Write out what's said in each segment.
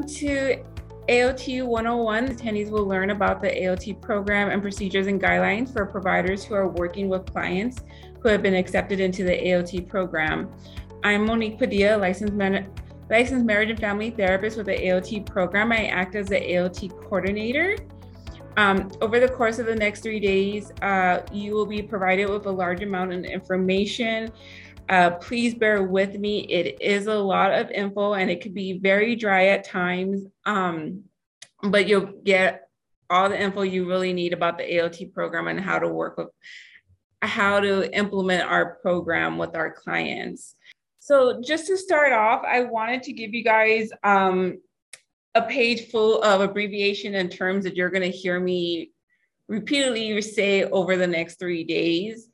Welcome to AOT 101. Attendees will learn about the AOT program and procedures and guidelines for providers who are working with clients who have been accepted into the AOT program. I'm Monique Padilla, licensed, man- licensed marriage and family therapist with the AOT program. I act as the AOT coordinator. Um, over the course of the next three days, uh, you will be provided with a large amount of information uh, please bear with me. It is a lot of info and it could be very dry at times, um, but you'll get all the info you really need about the AOT program and how to work with, how to implement our program with our clients. So, just to start off, I wanted to give you guys um, a page full of abbreviation and terms that you're going to hear me repeatedly say over the next three days.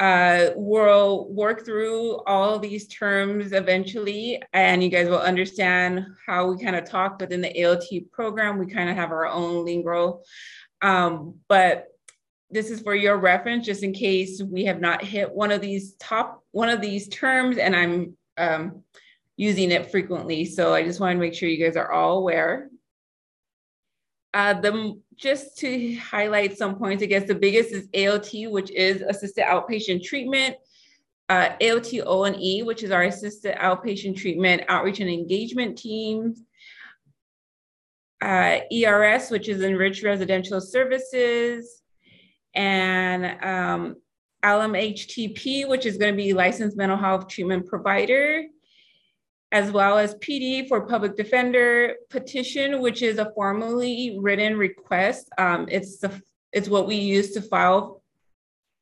Uh, we'll work through all these terms eventually, and you guys will understand how we kind of talk within the AOT program. We kind of have our own lingo, um, but this is for your reference, just in case we have not hit one of these top one of these terms, and I'm um, using it frequently. So I just want to make sure you guys are all aware. Uh, the just to highlight some points, I guess the biggest is AOT, which is assisted outpatient treatment. Uh, AOT O and E, which is our assisted outpatient treatment outreach and engagement teams. Uh, ERS, which is enriched residential services, and um, LMHTP, which is going to be licensed mental health treatment provider as well as PD for public defender petition, which is a formally written request. Um, it's the it's what we use to file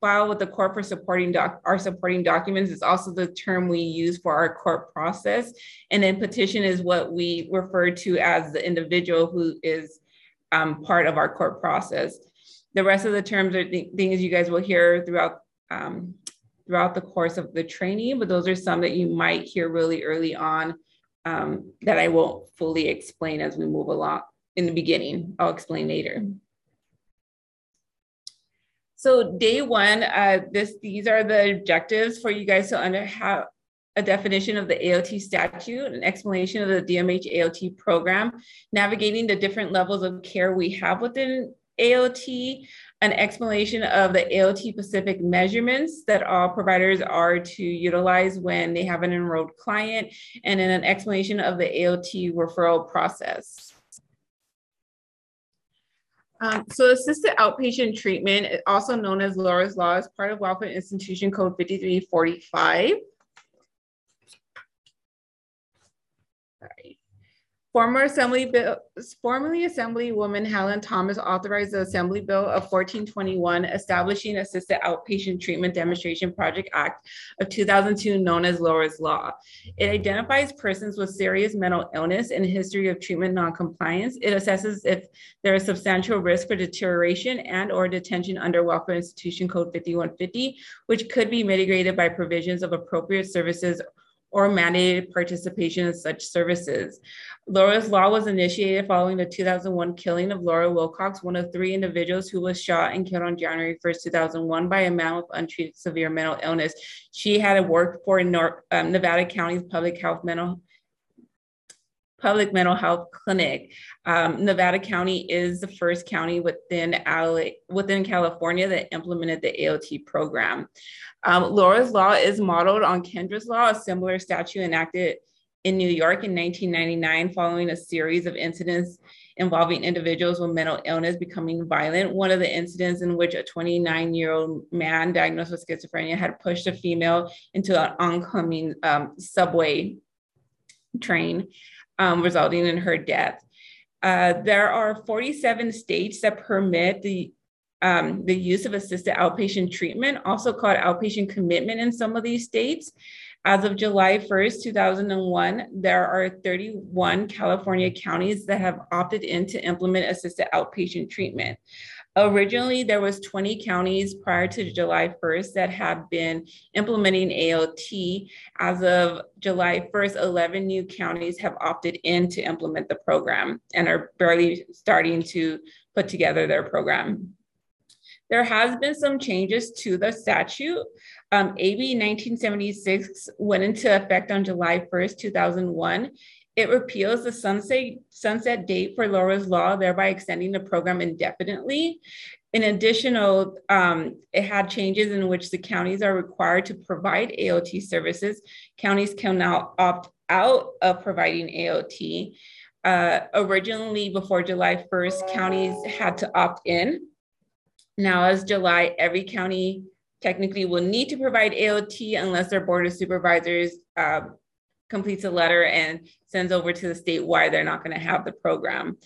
file with the court for supporting doc our supporting documents. It's also the term we use for our court process. And then petition is what we refer to as the individual who is um, part of our court process. The rest of the terms are th things you guys will hear throughout um, throughout the course of the training, but those are some that you might hear really early on um, that I won't fully explain as we move along in the beginning. I'll explain later. So day one, uh, this these are the objectives for you guys to under have a definition of the AOT statute, an explanation of the DMH AOT program, navigating the different levels of care we have within AOT, an explanation of the AOT specific measurements that all providers are to utilize when they have an enrolled client, and then an explanation of the AOT referral process. Um, so assisted outpatient treatment, also known as Laura's Law, is part of Welfare Institution Code 5345. Former Assembly Bill, formerly Assemblywoman Helen Thomson authorized the Assembly Bill of 1421 establishing Assisted Outpatient Treatment Demonstration Project Act of 2002 known as Laura's Law. It identifies persons with serious mental illness and history of treatment noncompliance. It assesses if there is substantial risk for deterioration and or detention under Welfare Institution Code 5150, which could be mitigated by provisions of appropriate services or mandated participation in such services. Laura's Law was initiated following the 2001 killing of Laura Wilcox, one of three individuals who was shot and killed on January 1st, 2001 by a man with untreated severe mental illness. She had worked for um, Nevada County's public health mental public mental health clinic. Um, Nevada County is the first county within LA, within California that implemented the AOT program. Um, Laura's Law is modeled on Kendra's Law, a similar statute enacted in New York in 1999 following a series of incidents involving individuals with mental illness becoming violent. One of the incidents in which a 29 year old man diagnosed with schizophrenia had pushed a female into an oncoming um, subway train um, resulting in her death. Uh, there are 47 states that permit the um, the use of assisted outpatient treatment, also called outpatient commitment in some of these states. As of July 1st, 2001, there are 31 California counties that have opted in to implement assisted outpatient treatment. Originally, there was 20 counties prior to July 1st that have been implementing AOT. As of July 1st, 11 new counties have opted in to implement the program and are barely starting to put together their program. There has been some changes to the statute. Um, AB 1976 went into effect on July 1st, 2001. It repeals the sunset, sunset date for Laura's Law, thereby extending the program indefinitely. In addition, um, it had changes in which the counties are required to provide AOT services. Counties can now opt out of providing AOT. Uh, originally, before July 1st, counties had to opt in. Now, as July, every county technically will need to provide AOT unless their board of supervisors uh, completes a letter and sends over to the state why they're not going to have the program.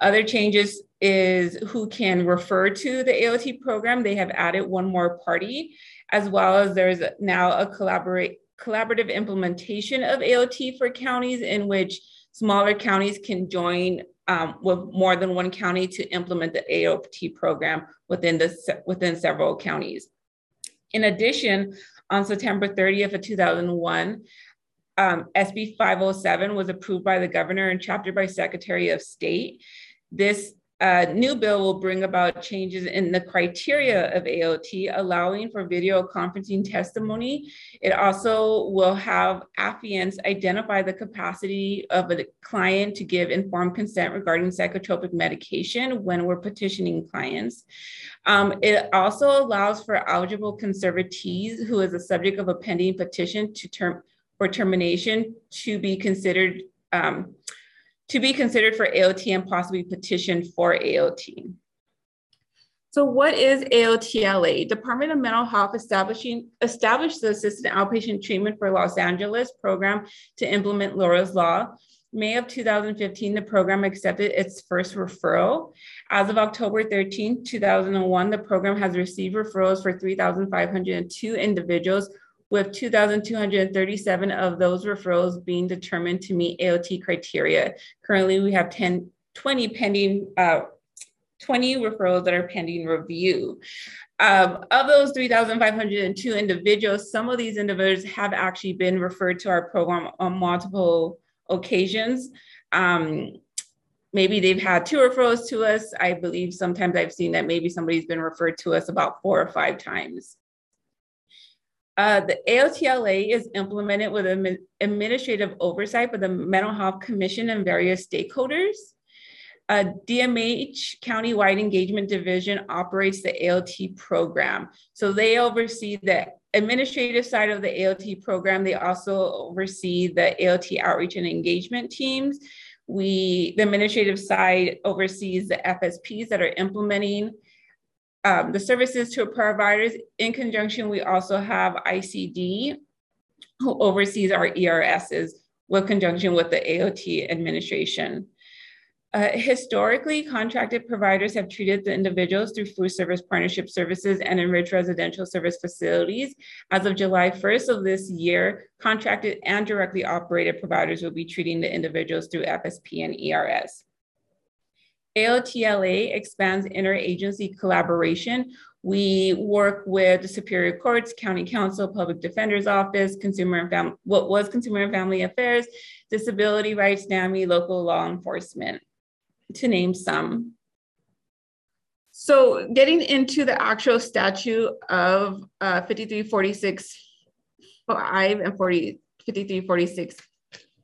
Other changes is who can refer to the AOT program. They have added one more party, as well as there's now a collaborate collaborative implementation of AOT for counties in which smaller counties can join um, with more than one county to implement the AOT program within the within several counties. In addition, on September 30th of 2001, um, SB 507 was approved by the governor and chapter by Secretary of State. This uh, new bill will bring about changes in the criteria of AOT, allowing for video conferencing testimony. It also will have affiants identify the capacity of a client to give informed consent regarding psychotropic medication when we're petitioning clients. Um, it also allows for eligible conservatees who is a subject of a pending petition to term for termination to be considered um, to be considered for AOT and possibly petition for AOT. So what is AOTLA? Department of Mental Health establishing established the Assisted Outpatient Treatment for Los Angeles program to implement Laura's Law. May of 2015, the program accepted its first referral. As of October 13, 2001, the program has received referrals for 3,502 individuals with 2,237 of those referrals being determined to meet AOT criteria. Currently, we have 10, 20 pending, uh, 20 referrals that are pending review. Um, of those 3,502 individuals, some of these individuals have actually been referred to our program on multiple occasions. Um, maybe they've had two referrals to us. I believe sometimes I've seen that maybe somebody's been referred to us about four or five times. Uh, the AOTLA is implemented with administrative oversight by the Mental Health Commission and various stakeholders. Uh, DMH Countywide Engagement Division operates the AOT program. So they oversee the administrative side of the AOT program. They also oversee the AOT outreach and engagement teams. We, the administrative side oversees the FSPs that are implementing um, the services to providers. In conjunction, we also have ICD, who oversees our ERSs with conjunction with the AOT administration. Uh, historically, contracted providers have treated the individuals through full service partnership services and enriched residential service facilities. As of July 1st of this year, contracted and directly operated providers will be treating the individuals through FSP and ERS. AOTLA expands interagency collaboration. We work with the Superior Courts, County Counsel, Public Defender's Office, Consumer and Family, what was Consumer and Family Affairs, Disability Rights, NAMI, local law enforcement, to name some. So getting into the actual statute of uh, 5346 5 and 40, 5346,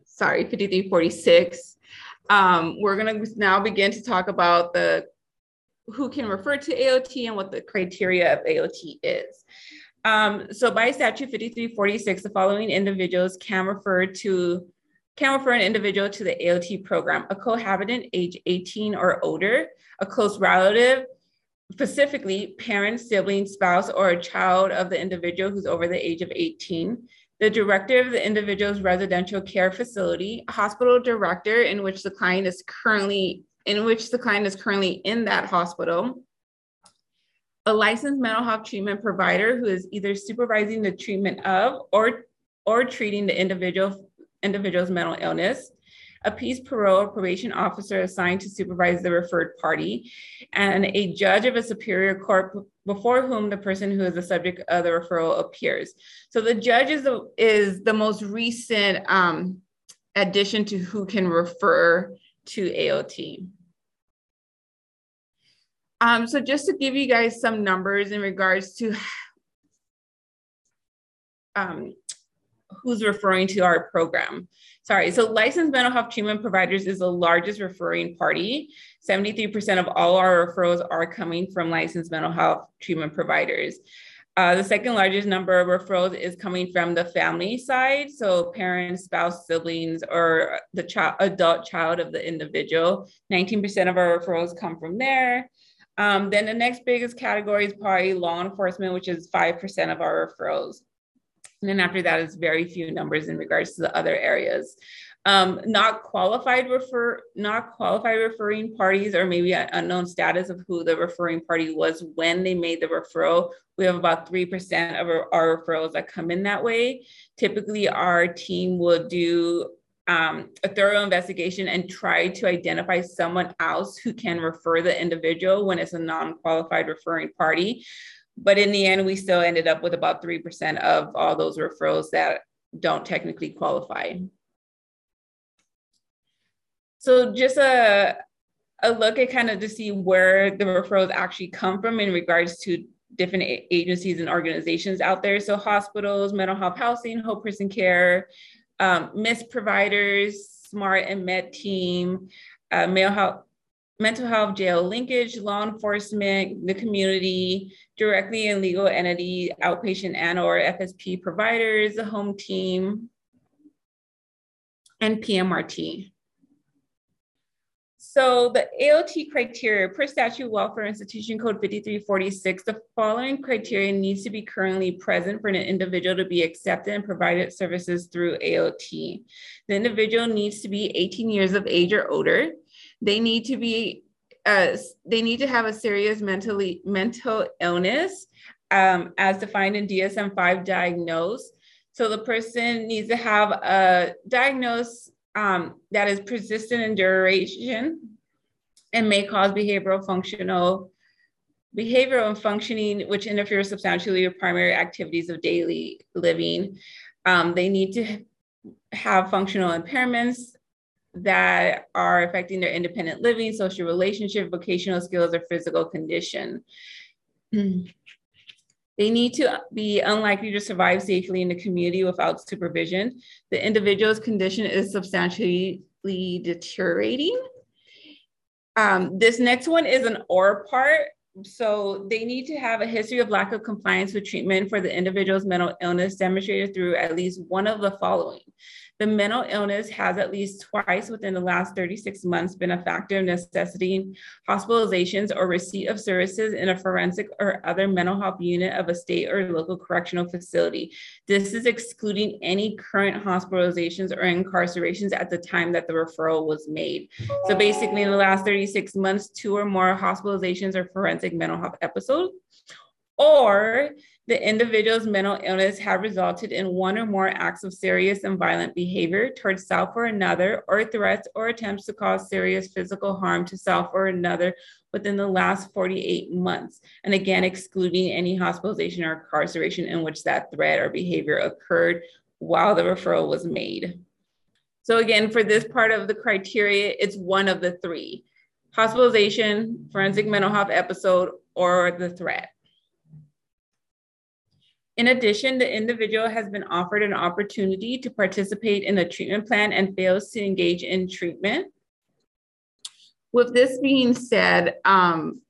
sorry, 5346, um, we're going to now begin to talk about the who can refer to AOT and what the criteria of AOT is. Um, so by statute 5346, the following individuals can refer to can refer an individual to the AOT program, a cohabitant age 18 or older, a close relative, specifically parent, sibling, spouse, or a child of the individual who's over the age of 18, the director of the individual's residential care facility, hospital director in which the client is currently in which the client is currently in that hospital, a licensed mental health treatment provider who is either supervising the treatment of or or treating the individual individual's mental illness, a peace parole or probation officer assigned to supervise the referred party, and a judge of a superior court before whom the person who is the subject of the referral appears. So the judge is the, is the most recent um, addition to who can refer to AOT. Um, so just to give you guys some numbers in regards to um, who's referring to our program. Sorry, so licensed mental health treatment providers is the largest referring party. 73% of all our referrals are coming from licensed mental health treatment providers. Uh, the second largest number of referrals is coming from the family side, so parents, spouse, siblings, or the child, adult child of the individual. 19% of our referrals come from there. Um, then the next biggest category is probably law enforcement, which is 5% of our referrals. And then after that is very few numbers in regards to the other areas. Um, not qualified refer, not qualified referring parties, or maybe an unknown status of who the referring party was when they made the referral. We have about 3% of our, our referrals that come in that way. Typically, our team will do um, a thorough investigation and try to identify someone else who can refer the individual when it's a non-qualified referring party. But in the end, we still ended up with about 3% of all those referrals that don't technically qualify. So just a, a look at kind of to see where the referrals actually come from in regards to different agencies and organizations out there. So hospitals, mental health housing, Whole Person Care, um, MIST providers, SMART and Med team, uh, mental health, mental health jail linkage, law enforcement, the community, directly and legal entity, outpatient and or FSP providers, the home team, and PMRT. So the AOT criteria per statute welfare institution code 5346, the following criteria needs to be currently present for an individual to be accepted and provided services through AOT. The individual needs to be 18 years of age or older. They need to be, uh, they need to have a serious mentally mental illness um, as defined in DSM-5 diagnosed. So the person needs to have a diagnosis um, that is persistent in duration and may cause behavioral functional behavioral and functioning which interferes substantially with primary activities of daily living um, they need to have functional impairments that are affecting their independent living social relationship vocational skills or physical condition They need to be unlikely to survive safely in the community without supervision. The individual's condition is substantially deteriorating. Um, this next one is an or part. So they need to have a history of lack of compliance with treatment for the individual's mental illness demonstrated through at least one of the following. The mental illness has at least twice within the last 36 months been a factor necessitating hospitalizations or receipt of services in a forensic or other mental health unit of a state or local correctional facility. This is excluding any current hospitalizations or incarcerations at the time that the referral was made. So basically in the last 36 months, two or more hospitalizations or forensic mental health episodes, or the individual's mental illness have resulted in one or more acts of serious and violent behavior towards self or another, or threats or attempts to cause serious physical harm to self or another within the last 48 months. And again, excluding any hospitalization or incarceration in which that threat or behavior occurred while the referral was made. So again, for this part of the criteria, it's one of the three, hospitalization, forensic mental health episode, or the threat. In addition, the individual has been offered an opportunity to participate in a treatment plan and fails to engage in treatment. With this being said, um,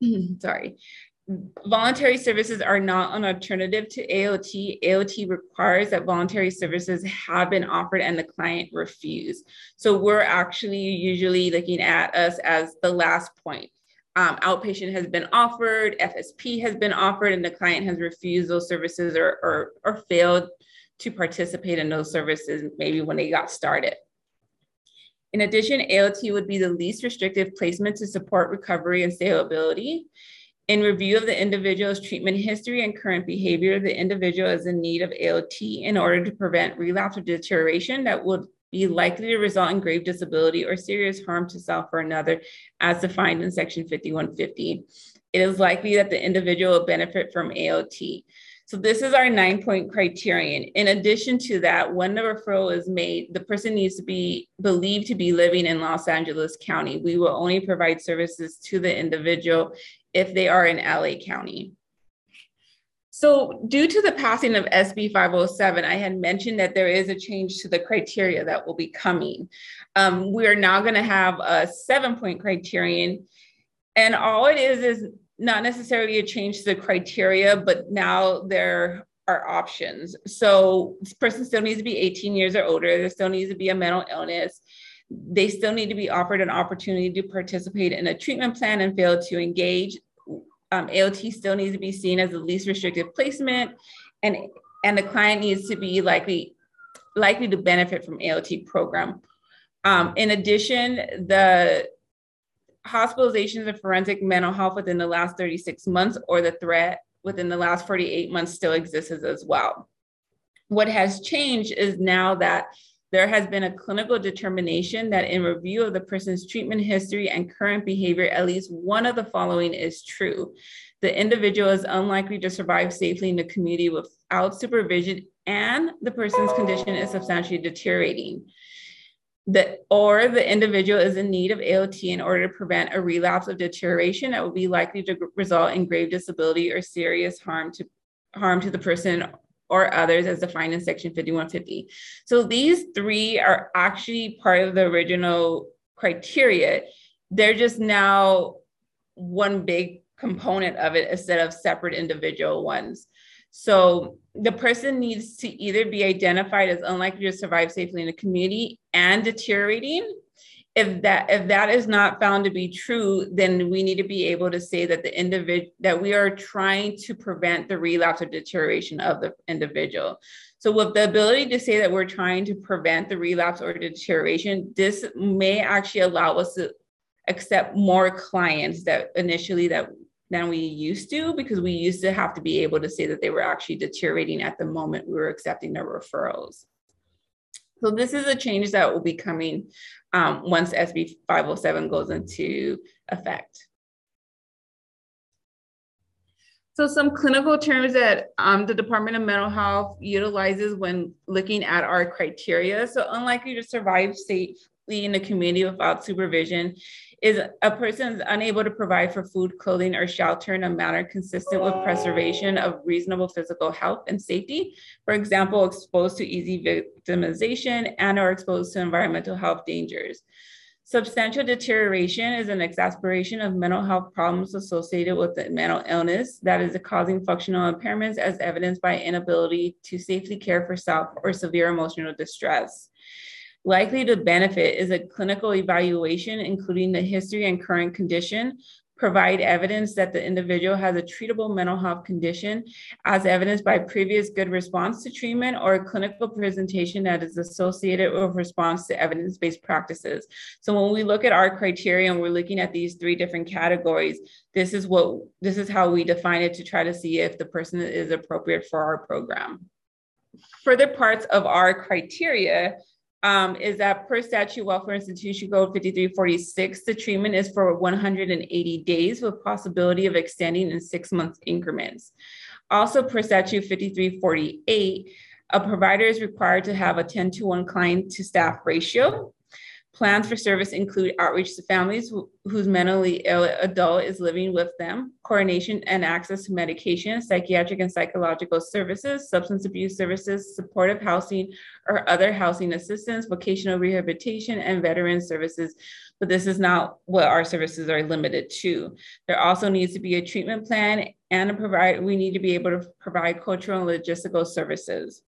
sorry, voluntary services are not an alternative to AOT. AOT requires that voluntary services have been offered and the client refused. So we're actually usually looking at us as the last point um, outpatient has been offered, FSP has been offered, and the client has refused those services or, or, or failed to participate in those services maybe when they got started. In addition, AOT would be the least restrictive placement to support recovery and stability. In review of the individual's treatment history and current behavior, the individual is in need of AOT in order to prevent relapse or deterioration that would be likely to result in grave disability or serious harm to self or another, as defined in Section 5150. It is likely that the individual will benefit from AOT. So this is our nine point criterion. In addition to that, when the referral is made, the person needs to be believed to be living in Los Angeles County. We will only provide services to the individual if they are in LA County. So, due to the passing of SB 507, I had mentioned that there is a change to the criteria that will be coming. Um, we are now going to have a seven point criterion. And all it is is not necessarily a change to the criteria, but now there are options. So, this person still needs to be 18 years or older, there still needs to be a mental illness. They still need to be offered an opportunity to participate in a treatment plan and fail to engage um, AOT still needs to be seen as the least restrictive placement, and and the client needs to be likely likely to benefit from AOT program. Um, in addition, the hospitalizations of forensic mental health within the last 36 months or the threat within the last 48 months still exists as well. What has changed is now that there has been a clinical determination that in review of the person's treatment history and current behavior, at least one of the following is true. The individual is unlikely to survive safely in the community without supervision, and the person's condition is substantially deteriorating. The, or the individual is in need of AOT in order to prevent a relapse of deterioration that would be likely to result in grave disability or serious harm to harm to the person or others as defined in section 5150. So these three are actually part of the original criteria. They're just now one big component of it instead of separate individual ones. So the person needs to either be identified as unlikely to survive safely in the community and deteriorating if that if that is not found to be true then we need to be able to say that the individual that we are trying to prevent the relapse or deterioration of the individual. So with the ability to say that we're trying to prevent the relapse or deterioration this may actually allow us to accept more clients that initially that than we used to because we used to have to be able to say that they were actually deteriorating at the moment we were accepting their referrals so this is a change that will be coming um, once SB 507 goes into effect. So some clinical terms that um, the Department of Mental Health utilizes when looking at our criteria. So unlikely to survive safely in the community without supervision is a person is unable to provide for food, clothing, or shelter in a manner consistent with preservation of reasonable physical health and safety. For example, exposed to easy victimization and or exposed to environmental health dangers. Substantial deterioration is an exacerbation of mental health problems associated with the mental illness that is causing functional impairments as evidenced by inability to safely care for self or severe emotional distress. Likely to benefit is a clinical evaluation, including the history and current condition, provide evidence that the individual has a treatable mental health condition as evidenced by previous good response to treatment or a clinical presentation that is associated with response to evidence-based practices. So when we look at our criteria and we're looking at these three different categories, this is what this is how we define it to try to see if the person is appropriate for our program. Further parts of our criteria um, is that per statute welfare institution code 5346 the treatment is for 180 days with possibility of extending in six month increments. Also per statute 5348 a provider is required to have a 10 to 1 client to staff ratio Plans for service include outreach to families who, whose mentally ill adult is living with them, coordination and access to medication, psychiatric and psychological services, substance abuse services, supportive housing or other housing assistance, vocational rehabilitation, and veteran services. But this is not what our services are limited to. There also needs to be a treatment plan and a provide, we need to be able to provide cultural and logistical services.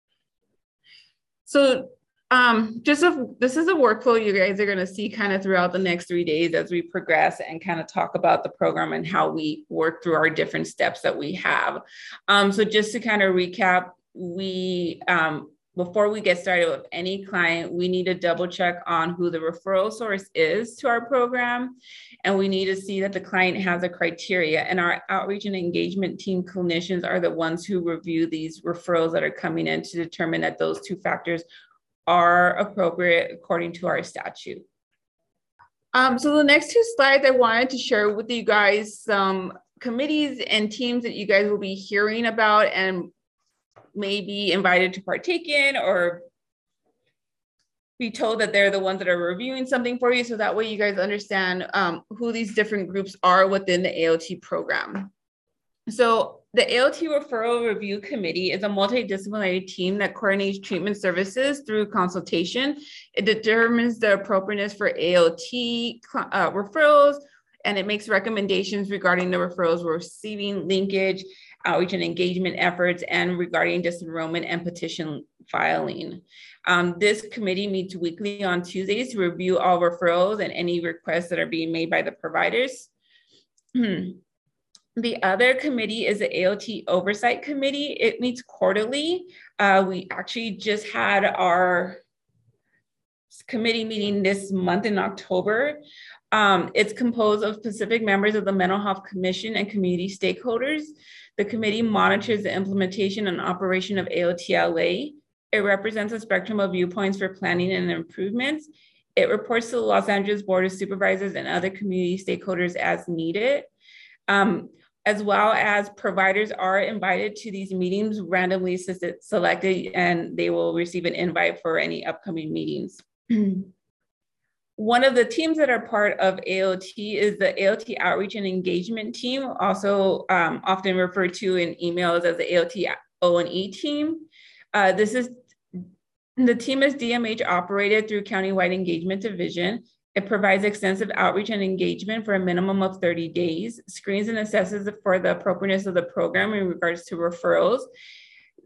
So um, just a, this is a workflow you guys are going to see kind of throughout the next three days as we progress and kind of talk about the program and how we work through our different steps that we have. Um, so just to kind of recap, we um, before we get started with any client, we need to double check on who the referral source is to our program. And we need to see that the client has a criteria. And our outreach and engagement team clinicians are the ones who review these referrals that are coming in to determine that those two factors are appropriate according to our statute. Um, so the next two slides I wanted to share with you guys some committees and teams that you guys will be hearing about and may be invited to partake in or be told that they're the ones that are reviewing something for you so that way you guys understand um, who these different groups are within the AOT program. So the AOT Referral Review Committee is a multidisciplinary team that coordinates treatment services through consultation. It determines the appropriateness for AOT uh, referrals, and it makes recommendations regarding the referrals we're receiving, linkage, outreach and engagement efforts, and regarding disenrollment and petition filing. Um, this committee meets weekly on Tuesdays to review all referrals and any requests that are being made by the providers. The other committee is the AOT Oversight Committee. It meets quarterly. Uh, we actually just had our committee meeting this month in October. Um, it's composed of specific members of the Mental Health Commission and community stakeholders. The committee monitors the implementation and operation of AOTLA. It represents a spectrum of viewpoints for planning and improvements. It reports to the Los Angeles Board of Supervisors and other community stakeholders as needed. Um, as well as providers are invited to these meetings randomly selected and they will receive an invite for any upcoming meetings. One of the teams that are part of AOT is the AOT Outreach and Engagement Team, also um, often referred to in emails as the AOT O&E team. Uh, this is the team is DMH operated through Countywide Engagement Division. It provides extensive outreach and engagement for a minimum of 30 days, screens and assesses for the appropriateness of the program in regards to referrals.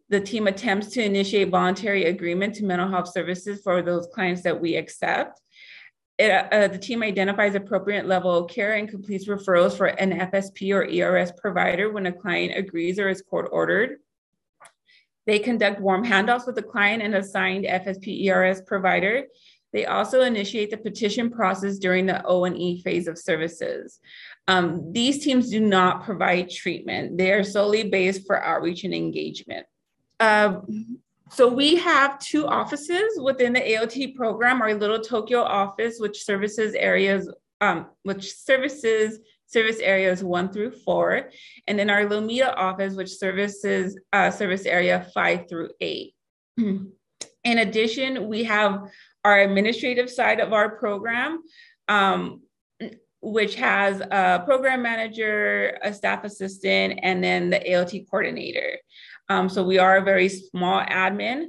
The team attempts to initiate voluntary agreement to mental health services for those clients that we accept. It, uh, the team identifies appropriate level of care and completes referrals for an FSP or ERS provider when a client agrees or is court ordered. They conduct warm handoffs with the client and assigned FSP ERS provider they also initiate the petition process during the O&E phase of services. Um, these teams do not provide treatment. They are solely based for outreach and engagement. Uh, so we have two offices within the AOT program, our Little Tokyo office, which services areas, um, which services service areas one through four, and then our Lomita office, which services uh, service area five through eight. In addition, we have our administrative side of our program, um, which has a program manager, a staff assistant, and then the AOT coordinator. Um, so we are a very small admin.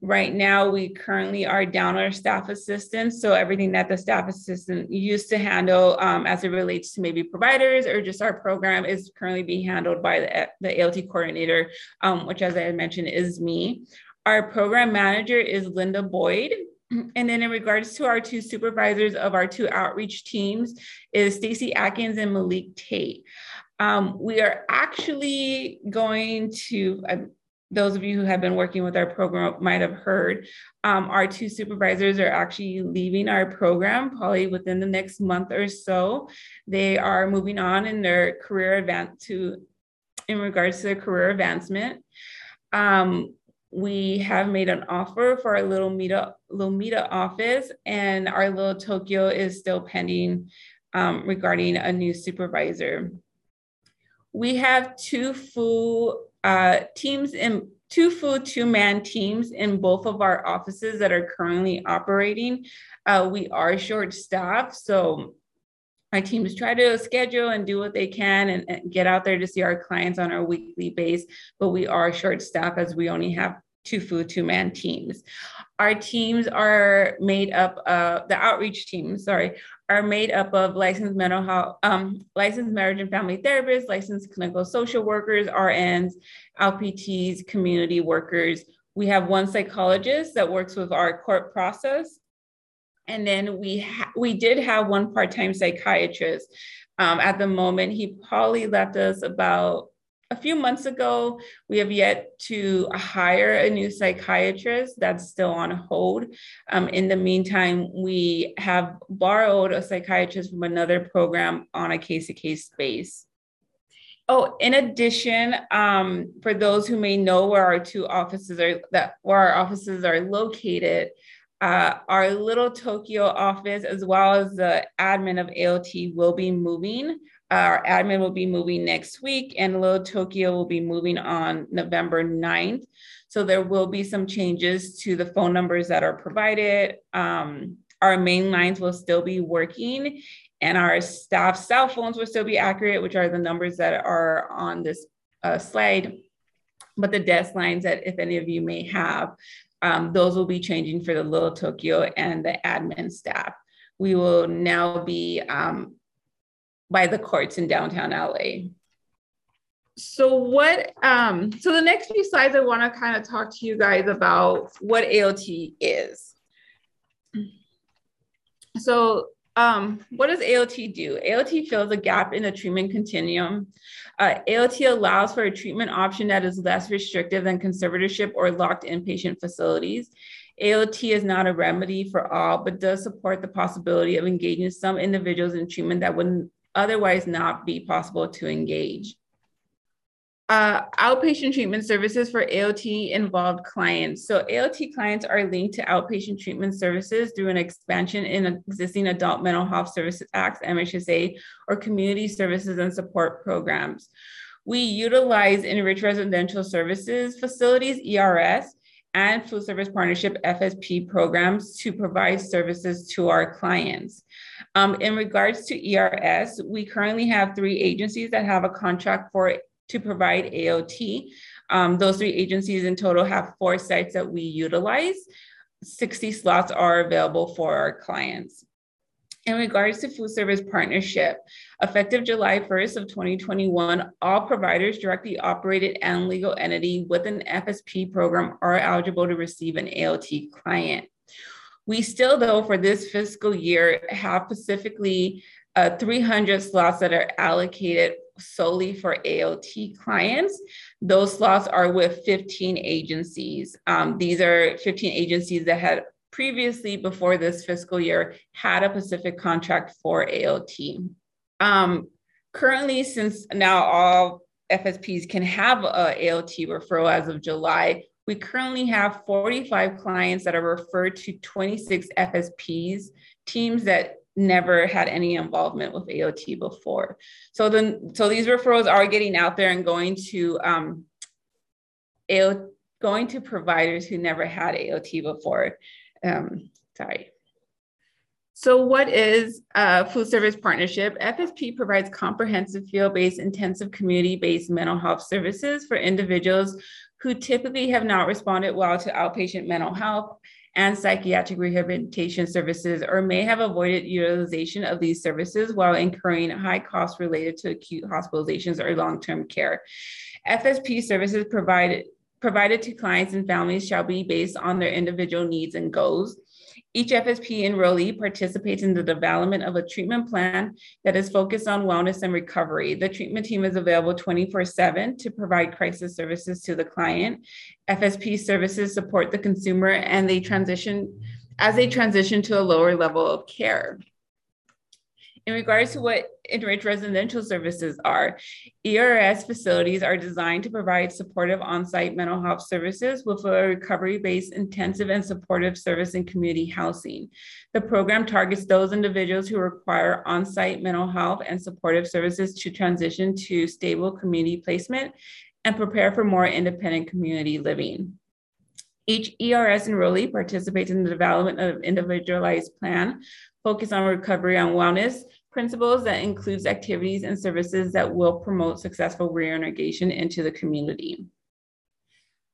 Right now, we currently are down our staff assistants. So everything that the staff assistant used to handle um, as it relates to maybe providers or just our program is currently being handled by the, the AOT coordinator, um, which as I mentioned is me. Our program manager is Linda Boyd. And then in regards to our two supervisors of our two outreach teams is Stacy Atkins and Malik Tate. Um, we are actually going to, uh, those of you who have been working with our program might have heard, um, our two supervisors are actually leaving our program probably within the next month or so. They are moving on in their career event to, in regards to their career advancement. Um, we have made an offer for our little Mita, Lomita office, and our little Tokyo is still pending um, regarding a new supervisor. We have two full uh, teams in two full two-man teams in both of our offices that are currently operating. Uh, we are short-staffed, so our teams try to schedule and do what they can and, and, get out there to see our clients on a weekly base, but we are short staffed as we only have two food two man teams. Our teams are made up of the outreach teams, sorry, are made up of licensed mental health, um, licensed marriage and family therapists, licensed clinical social workers, RNs, LPTs, community workers. We have one psychologist that works with our court process and then we ha- we did have one part-time psychiatrist. Um, at the moment, he probably left us about a few months ago. We have yet to hire a new psychiatrist. That's still on hold. Um, in the meantime, we have borrowed a psychiatrist from another program on a case-to-case base. Oh, in addition, um, for those who may know where our two offices are, that where our offices are located, uh, our little Tokyo office, as well as the admin of AOT, will be moving. Our admin will be moving next week, and Little Tokyo will be moving on November 9th. So there will be some changes to the phone numbers that are provided. Um, our main lines will still be working, and our staff cell phones will still be accurate, which are the numbers that are on this uh, slide. But the desk lines that if any of you may have, um, those will be changing for the Little Tokyo and the admin staff. We will now be um, by the courts in downtown LA. So what, um, so the next few slides, I wanna kind of talk to you guys about what AOT is. So um, what does AOT do? AOT fills a gap in the treatment continuum. Uh, AOT allows for a treatment option that is less restrictive than conservatorship or locked inpatient facilities. AOT is not a remedy for all, but does support the possibility of engaging some individuals in treatment that would otherwise not be possible to engage. Uh, outpatient treatment services for AOT involved clients. So AOT clients are linked to outpatient treatment services through an expansion in existing Adult Mental Health Services Acts, MHSA, or community services and support programs. We utilize enriched residential services facilities, ERS, and full service partnership FSP programs to provide services to our clients. Um, in regards to ERS, we currently have three agencies that have a contract for to provide AOT. Um, those three agencies in total have four sites that we utilize. 60 slots are available for our clients. In regards to full service partnership, effective July 1st of 2021, all providers directly operated and legal entity with an FSP program are eligible to receive an AOT client. We still, though, for this fiscal year, have specifically uh, 300 slots that are allocated solely for AOT clients. Those slots are with 15 agencies. Um, these are 15 agencies that had previously, before this fiscal year, had a Pacific contract for AOT. Um, currently, since now all FSPs can have a AOT referral as of July, we currently have 45 clients that are referred to 26 FSPs, teams that never had any involvement with AOT before. So then, so these referrals are getting out there and going to um, AOT, going to providers who never had AOT before. Um, sorry. So what is a full service partnership? FSP provides comprehensive field-based, intensive community-based mental health services for individuals who typically have not responded well to outpatient mental health and psychiatric rehabilitation services or may have avoided utilization of these services while incurring high costs related to acute hospitalizations or long-term care. FSP services provided provided to clients and families shall be based on their individual needs and goals. Each FSP enrollee participates in the development of a treatment plan that is focused on wellness and recovery. The treatment team is available 24 7 to provide crisis services to the client. FSP services support the consumer and they transition as they transition to a lower level of care. In regards to what enriched residential services are, ERS facilities are designed to provide supportive on-site mental health services with a recovery-based intensive and supportive service in community housing. The program targets those individuals who require on-site mental health and supportive services to transition to stable community placement and prepare for more independent community living. Each ERS enrollee participates in the development of an individualized plan focused on recovery on wellness principles that includes activities and services that will promote successful reintegration into the community.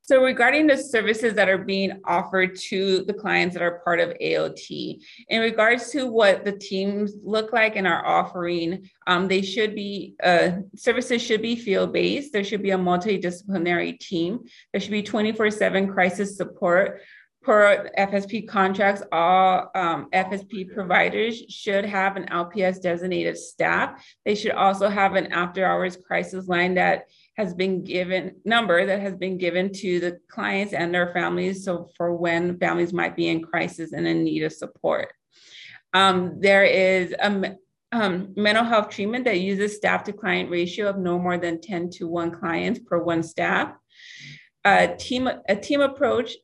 So regarding the services that are being offered to the clients that are part of AOT, in regards to what the teams look like and are offering, um, they should be, uh, services should be field-based. There should be a multidisciplinary team. There should be 24-7 crisis support per FSP contracts, all um, FSP providers should have an LPS designated staff. They should also have an after hours crisis line that has been given number that has been given to the clients and their families. So for when families might be in crisis and in need of support. Um, there is a um, mental health treatment that uses staff to client ratio of no more than 10 to 1 clients per one staff. A team, a team approach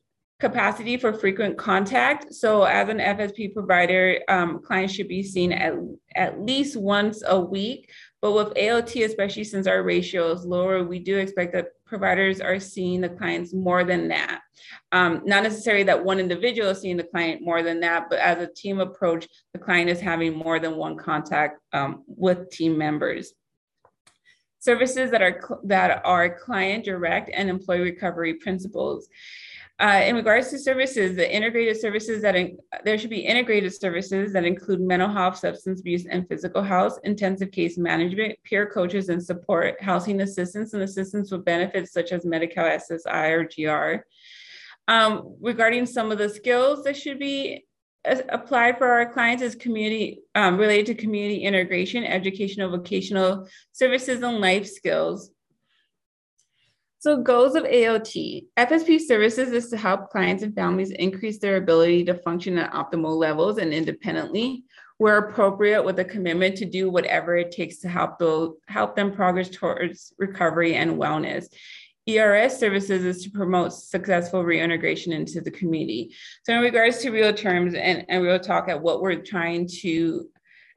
capacity for frequent contact. So as an FSP provider, um, clients should be seen at, at least once a week. But with AOT, especially since our ratio is lower, we do expect that providers are seeing the clients more than that. Um, not necessarily that one individual is seeing the client more than that, but as a team approach, the client is having more than one contact um, with team members. services that are that are client direct and employee recovery principles. Uh, in regards to services, the integrated services that in, there should be integrated services that include mental health, substance abuse, and physical health, intensive case management, peer coaches and support, housing assistance, and assistance with benefits such as Medi-Cal SSI or GR. Um, regarding some of the skills that should be applied for our clients is community um, related to community integration, educational, vocational services, and life skills. So goals of AOT, FSP services is to help clients and families increase their ability to function at optimal levels and independently where appropriate with a commitment to do whatever it takes to help, help them progress towards recovery and wellness. ERS services is to promote successful reintegration into the community. So in regards to real terms and, and real talk at what we're trying to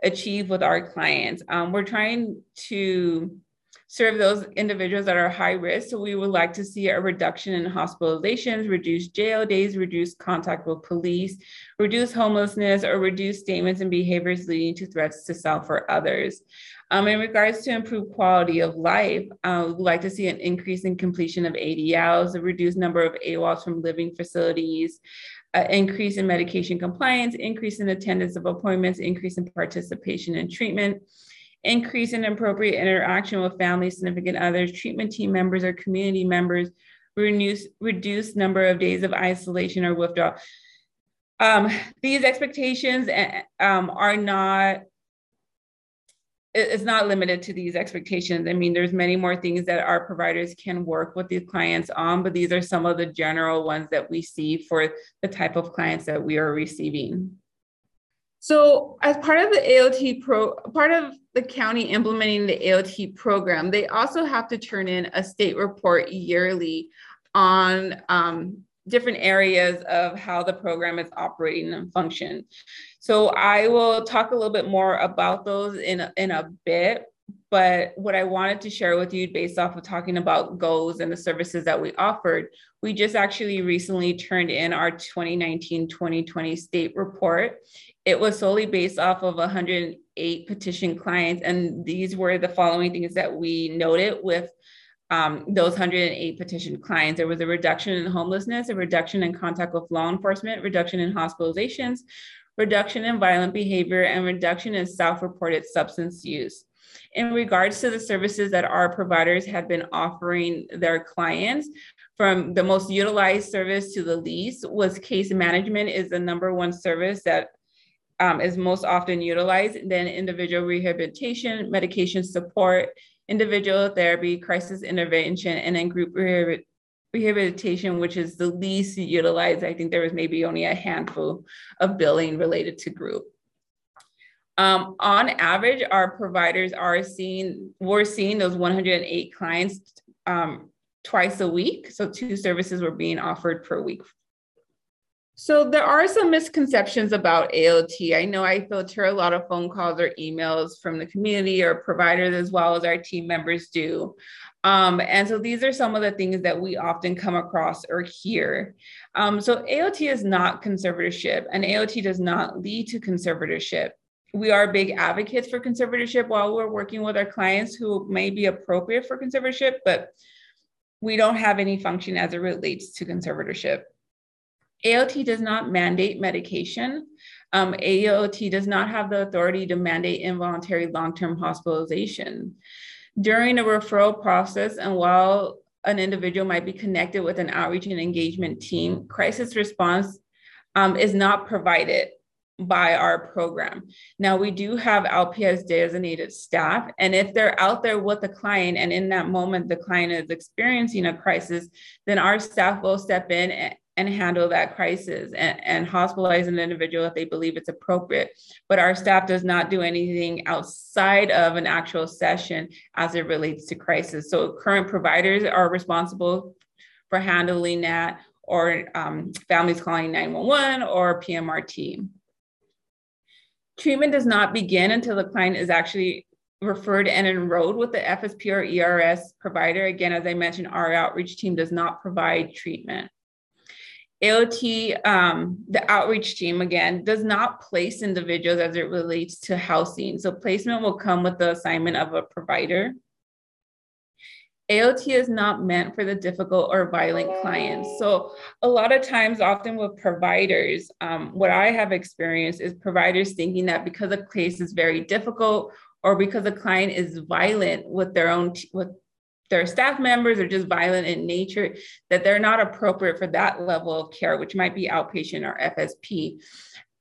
achieve with our clients, um, we're trying to serve those individuals that are high risk. So we would like to see a reduction in hospitalizations, reduce jail days, reduce contact with police, reduce homelessness, or reduce statements and behaviors leading to threats to self or others. Um, in regards to improved quality of life, uh, we'd like to see an increase in completion of ADLs, a reduced number of AWOLs from living facilities, uh, increase in medication compliance, increase in attendance of appointments, increase in participation in treatment, increase in appropriate interaction with family, significant others, treatment team members, or community members, reduce, reduce number of days of isolation or withdrawal. Um, these expectations eh, um, are not it's not limited to these expectations. I mean, there's many more things that our providers can work with these clients on, but these are some of the general ones that we see for the type of clients that we are receiving. So, as part of the AOT pro, part of the county implementing the AOT program, they also have to turn in a state report yearly on um, different areas of how the program is operating and function. So, I will talk a little bit more about those in in a bit. But what I wanted to share with you, based off of talking about goals and the services that we offered, we just actually recently turned in our 2019 2020 state report it was solely based off of 108 petition clients. And these were the following things that we noted with um, those 108 petition clients. There was a reduction in homelessness, a reduction in contact with law enforcement, reduction in hospitalizations, reduction in violent behavior, and reduction in self reported substance use. In regards to the services that our providers have been offering their clients, from the most utilized service to the least was case management is the number one service that um, is most often utilized, then individual rehabilitation, medication support, individual therapy, crisis intervention, and then group rehabilitation, which is the least utilized. I think there was maybe only a handful of billing related to group. Um, on average, our providers are seeing, we're seeing those 108 clients um, twice a week. So two services were being offered per week so there are some misconceptions about AOT. I know I filter a lot of phone calls or emails from the community or providers as well as our team members do. Um, and so these are some of the things that we often come across or hear. Um, so AOT is not conservatorship and AOT does not lead to conservatorship. We are big advocates for conservatorship while we're working with our clients who may be appropriate for conservatorship, but we don't have any function as it relates to conservatorship. AOT does not mandate medication. Um, AOT does not have the authority to mandate involuntary long term hospitalization. During a referral process, and while an individual might be connected with an outreach and engagement team, crisis response um, is not provided by our program. Now, we do have LPS designated staff, and if they're out there with the client and in that moment the client is experiencing a crisis, then our staff will step in and handle that crisis and, and hospitalize an individual if they believe it's appropriate. But our staff does not do anything outside of an actual session as it relates to crisis. So current providers are responsible for handling that or um, families calling 911 or PMRT. Treatment does not begin until the client is actually referred and enrolled with the FSP or ERS provider. Again, as I mentioned, our outreach team does not provide treatment. AOT, um, the outreach team again, does not place individuals as it relates to housing. So placement will come with the assignment of a provider. AOT is not meant for the difficult or violent clients. So, a lot of times, often with providers, um, what I have experienced is providers thinking that because a case is very difficult or because a client is violent with their own with their staff members are just violent in nature, that they're not appropriate for that level of care, which might be outpatient or FSP.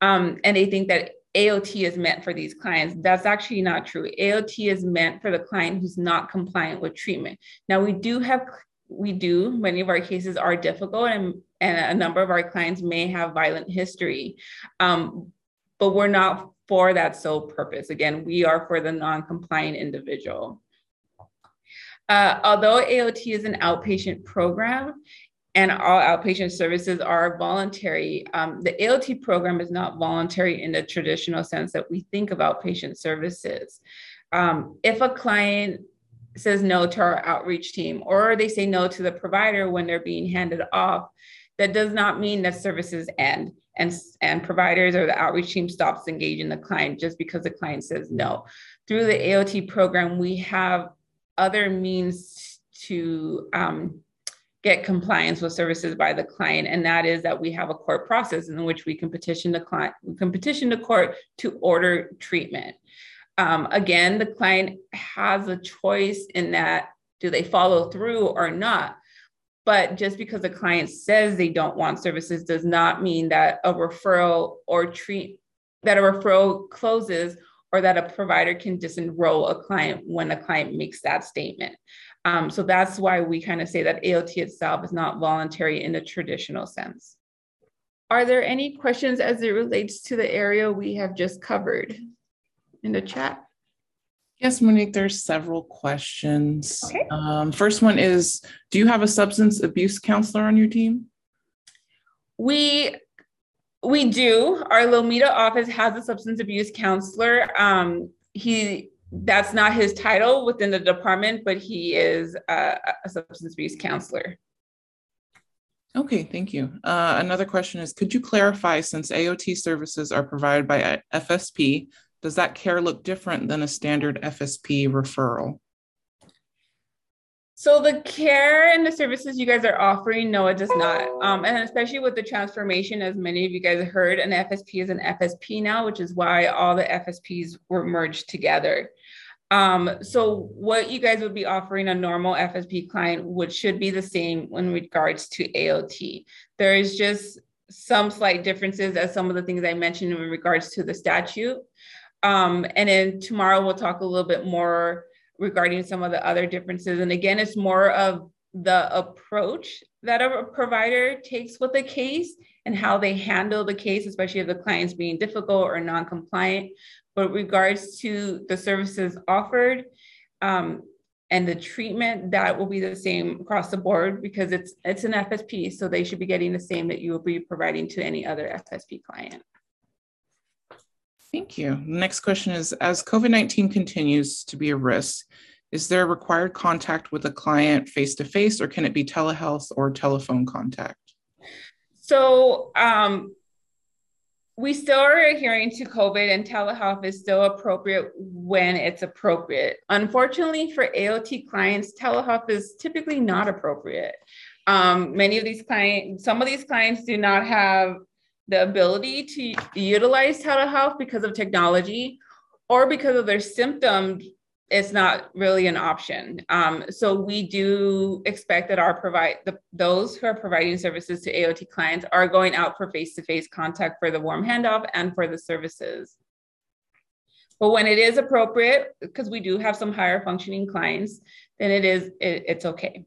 Um, and they think that AOT is meant for these clients. That's actually not true. AOT is meant for the client who's not compliant with treatment. Now, we do have, we do, many of our cases are difficult and, and a number of our clients may have violent history, um, but we're not for that sole purpose. Again, we are for the non compliant individual. Uh, although AOT is an outpatient program, and all outpatient services are voluntary. Um, the AOT program is not voluntary in the traditional sense that we think of outpatient services. Um, if a client says no to our outreach team or they say no to the provider when they're being handed off, that does not mean that services end and, and providers or the outreach team stops engaging the client just because the client says no. Through the AOT program, we have other means to um, get compliance with services by the client and that is that we have a court process in which we can petition the client we can petition the court to order treatment. Um, again the client has a choice in that do they follow through or not? But just because the client says they don't want services does not mean that a referral or treat that a referral closes or that a provider can disenroll a client when a client makes that statement. Um, so that's why we kind of say that AOT itself is not voluntary in the traditional sense. Are there any questions as it relates to the area we have just covered in the chat? Yes, Monique, there's several questions. Okay. Um, first one is, do you have a substance abuse counselor on your team? We we do. Our Lomita office has a substance abuse counselor. Um, he that's not his title within the department, but he is a, a substance abuse counselor. Okay, thank you. Uh, another question is Could you clarify since AOT services are provided by FSP, does that care look different than a standard FSP referral? So the care and the services you guys are offering, no, it does not. Um, and especially with the transformation, as many of you guys heard, an FSP is an FSP now, which is why all the FSPs were merged together. Um, so what you guys would be offering a normal FSP client would should be the same in regards to AOT. There is just some slight differences as some of the things I mentioned in regards to the statute. Um, and then tomorrow we'll talk a little bit more regarding some of the other differences. And again, it's more of the approach that a provider takes with a case and how they handle the case, especially if the client's being difficult or non-compliant. But regards to the services offered um, and the treatment, that will be the same across the board because it's it's an FSP, so they should be getting the same that you will be providing to any other FSP client. Thank you. Next question is As COVID 19 continues to be a risk, is there required contact with a client face to face, or can it be telehealth or telephone contact? So, um, we still are adhering to COVID, and telehealth is still appropriate when it's appropriate. Unfortunately, for AOT clients, telehealth is typically not appropriate. Um, many of these clients, some of these clients do not have the ability to utilize telehealth because of technology or because of their symptoms it's not really an option. Um, so we do expect that our provide the, those who are providing services to AOT clients are going out for face-to-face contact for the warm handoff and for the services. But when it is appropriate, because we do have some higher functioning clients, then it is it, it's okay.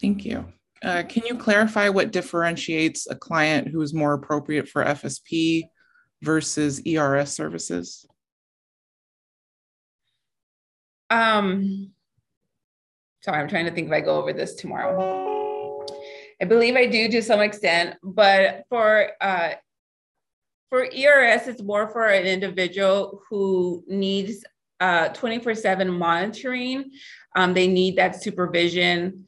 Thank you. Uh, can you clarify what differentiates a client who is more appropriate for FSP versus ERS services? Um, sorry, I'm trying to think if I go over this tomorrow. I believe I do to some extent, but for uh, for ERS, it's more for an individual who needs uh, 24/7 monitoring. Um, they need that supervision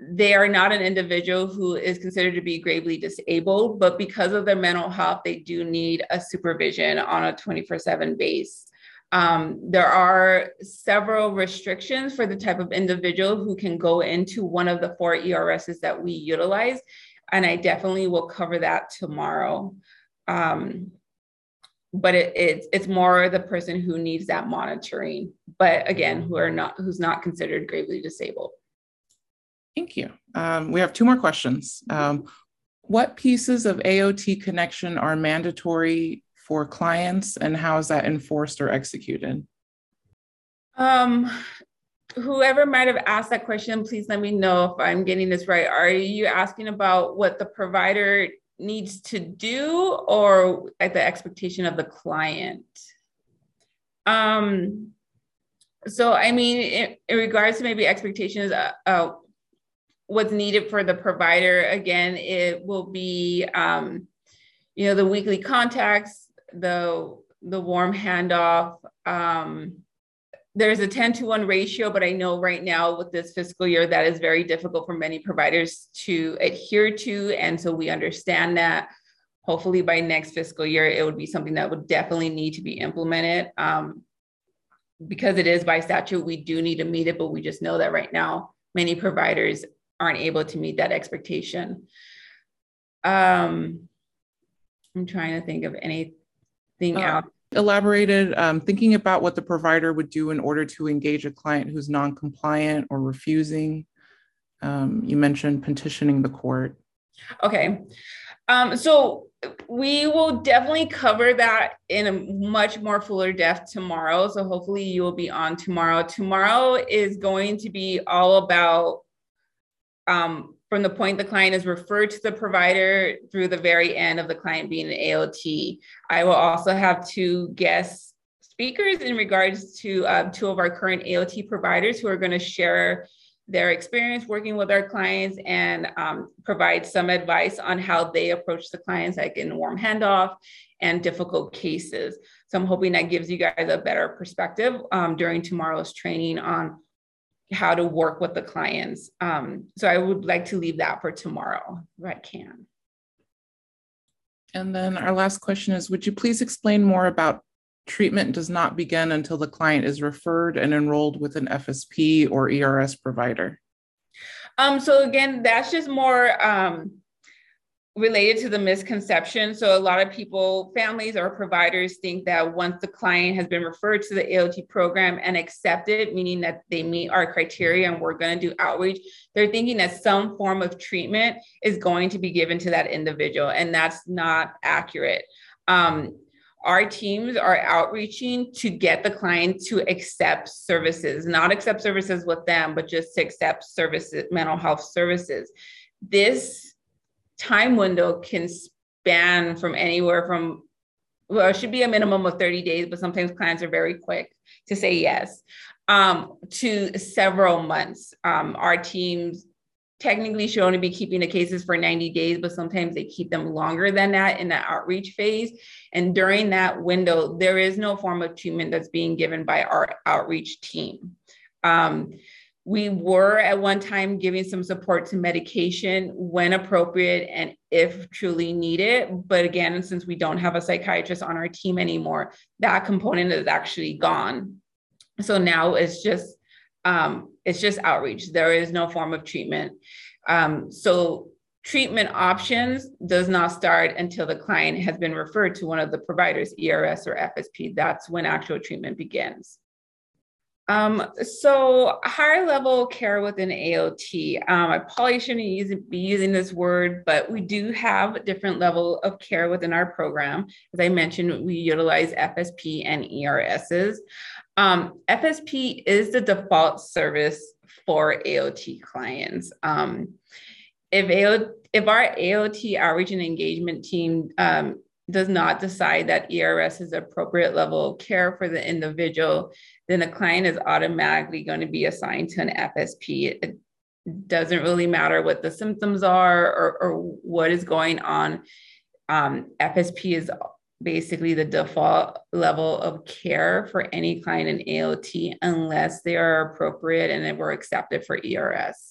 they are not an individual who is considered to be gravely disabled, but because of their mental health, they do need a supervision on a 24 7 base. Um, there are several restrictions for the type of individual who can go into one of the four ERSs that we utilize. And I definitely will cover that tomorrow. Um, but it, it, it's more the person who needs that monitoring, but again, who are not, who's not considered gravely disabled. Thank you. Um, we have two more questions. Um, what pieces of AOT connection are mandatory for clients and how is that enforced or executed? Um, whoever might have asked that question, please let me know if I'm getting this right. Are you asking about what the provider needs to do or at the expectation of the client? Um, so, I mean, in, in regards to maybe expectations, uh, uh, what's needed for the provider, again, it will be, um, you know, the weekly contacts, the the warm handoff. Um, there's a 10 to 1 ratio, but I know right now with this fiscal year, that is very difficult for many providers to adhere to. And so we understand that. Hopefully, by next fiscal year, it would be something that would definitely need to be implemented. Um, because it is by statute, we do need to meet it, but we just know that right now, many providers aren't able to meet that expectation. Um, I'm trying to think of anything uh, out. Elaborated, um, thinking about what the provider would do in order to engage a client who's non-compliant or refusing. Um, you mentioned petitioning the court. Okay. Um, so we will definitely cover that in a much more fuller depth tomorrow. So hopefully you will be on tomorrow. Tomorrow is going to be all about um, from the point the client is referred to the provider through the very end of the client being an AOT. I will also have two guest speakers in regards to uh, two of our current AOT providers who are going to share their experience working with our clients and um, provide some advice on how they approach the clients, like in warm handoff and difficult cases. So I'm hoping that gives you guys a better perspective um, during tomorrow's training on how to work with the clients. Um, so I would like to leave that for tomorrow if I can. And then our last question is Would you please explain more about treatment does not begin until the client is referred and enrolled with an FSP or ERS provider? Um, so again, that's just more um, related to the misconception. So a lot of people, families or providers think that once the client has been referred to the AOT program and accepted, meaning that they meet our criteria and we're going to do outreach, they're thinking that some form of treatment is going to be given to that individual. And that's not accurate. Um, our teams are outreaching to get the client to accept services, not accept services with them, but just to accept services, mental health services. This time window can span from anywhere from well, it should be a minimum of 30 days, but sometimes clients are very quick to say yes, um, to several months. Um, our teams technically should only be keeping the cases for 90 days, but sometimes they keep them longer than that in the outreach phase. And during that window, there is no form of treatment that's being given by our outreach team. Um, we were at one time giving some support to medication when appropriate and if truly needed. But again, since we don't have a psychiatrist on our team anymore, that component is actually gone. So now it's just um, it's just outreach. There is no form of treatment. Um, so treatment options does not start until the client has been referred to one of the providers, ERS or FSP. That's when actual treatment begins. Um, so higher level care within AOT. Um, I probably shouldn't use, be using this word, but we do have different level of care within our program. As I mentioned, we utilize FSP and ERSs. Um, FSP is the default service for AOT clients. Um, if, if our AOT outreach and engagement team um, does not decide that ERS is appropriate level of care for the individual, then the client is automatically going to be assigned to an FSP. It doesn't really matter what the symptoms are or, or what is going on. Um, FSP is basically the default level of care for any client in AOT unless they are appropriate and they were accepted for ERS.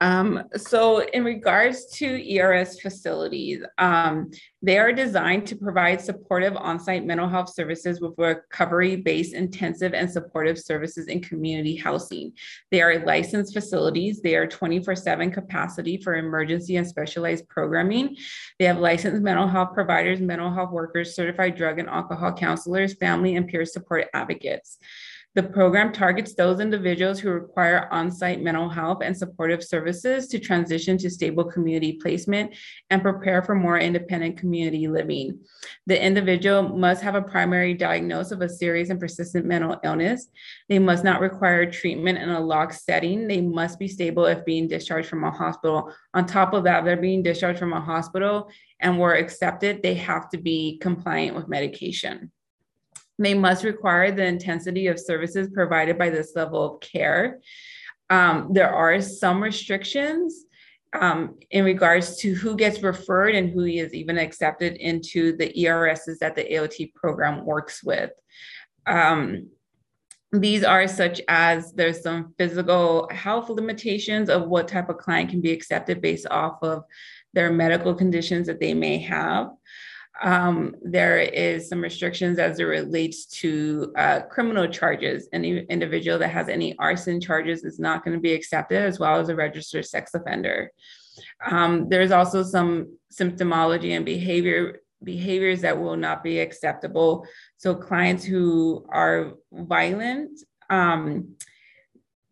Um, so in regards to ERS facilities, um, They are designed to provide supportive on-site mental health services with recovery-based intensive and supportive services in community housing. They are licensed facilities. They are 24-7 capacity for emergency and specialized programming. They have licensed mental health providers, mental health workers, certified drug and alcohol counselors, family and peer support advocates. The program targets those individuals who require on-site mental health and supportive services to transition to stable community placement and prepare for more independent community living. The individual must have a primary diagnosis of a serious and persistent mental illness. They must not require treatment in a locked setting. They must be stable if being discharged from a hospital. On top of that, they're being discharged from a hospital and were accepted, they have to be compliant with medication. They must require the intensity of services provided by this level of care. Um, there are some restrictions um, in regards to who gets referred and who is even accepted into the ERSs that the AOT program works with. Um, these are such as there's some physical health limitations of what type of client can be accepted based off of their medical conditions that they may have. Um, there is some restrictions as it relates to uh, criminal charges. Any individual that has any arson charges is not going to be accepted, as well as a registered sex offender. Um, there's also some symptomology and behavior behaviors that will not be acceptable. So clients who are violent, um,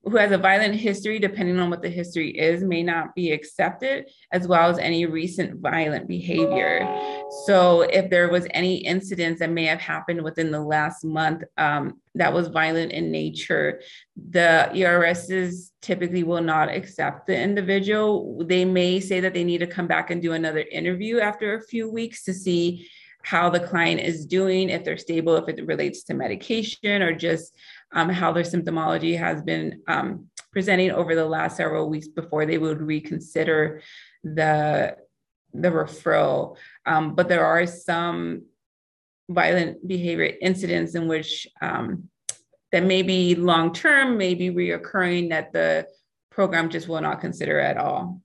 who has a violent history, depending on what the history is, may not be accepted, as well as any recent violent behavior. So, if there was any incidents that may have happened within the last month um, that was violent in nature, the ERSs typically will not accept the individual. They may say that they need to come back and do another interview after a few weeks to see how the client is doing, if they're stable, if it relates to medication or just um, how their symptomology has been um, presenting over the last several weeks before they would reconsider the the referral. Um, but there are some violent behavior incidents in which um, that may be long term, may be reoccurring that the program just will not consider at all.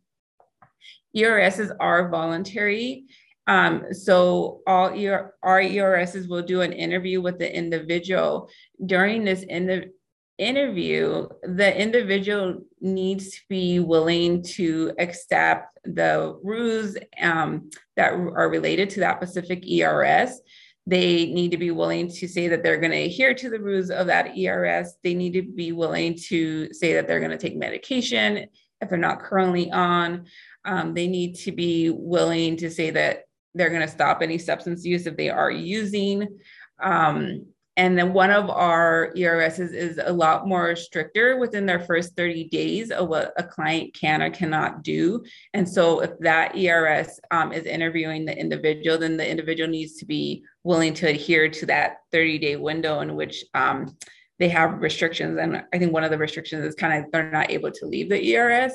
ERSs are voluntary um, so all ER, our ERSs will do an interview with the individual. During this in interview, the individual needs to be willing to accept the rules um, that are related to that specific ERS. They need to be willing to say that they're going to adhere to the rules of that ERS. They need to be willing to say that they're going to take medication if they're not currently on. Um, they need to be willing to say that they're going to stop any substance use if they are using. Um, and then one of our ERSs is a lot more stricter within their first 30 days of what a client can or cannot do. And so if that ERS um, is interviewing the individual, then the individual needs to be willing to adhere to that 30 day window in which um, they have restrictions. And I think one of the restrictions is kind of they're not able to leave the ERS.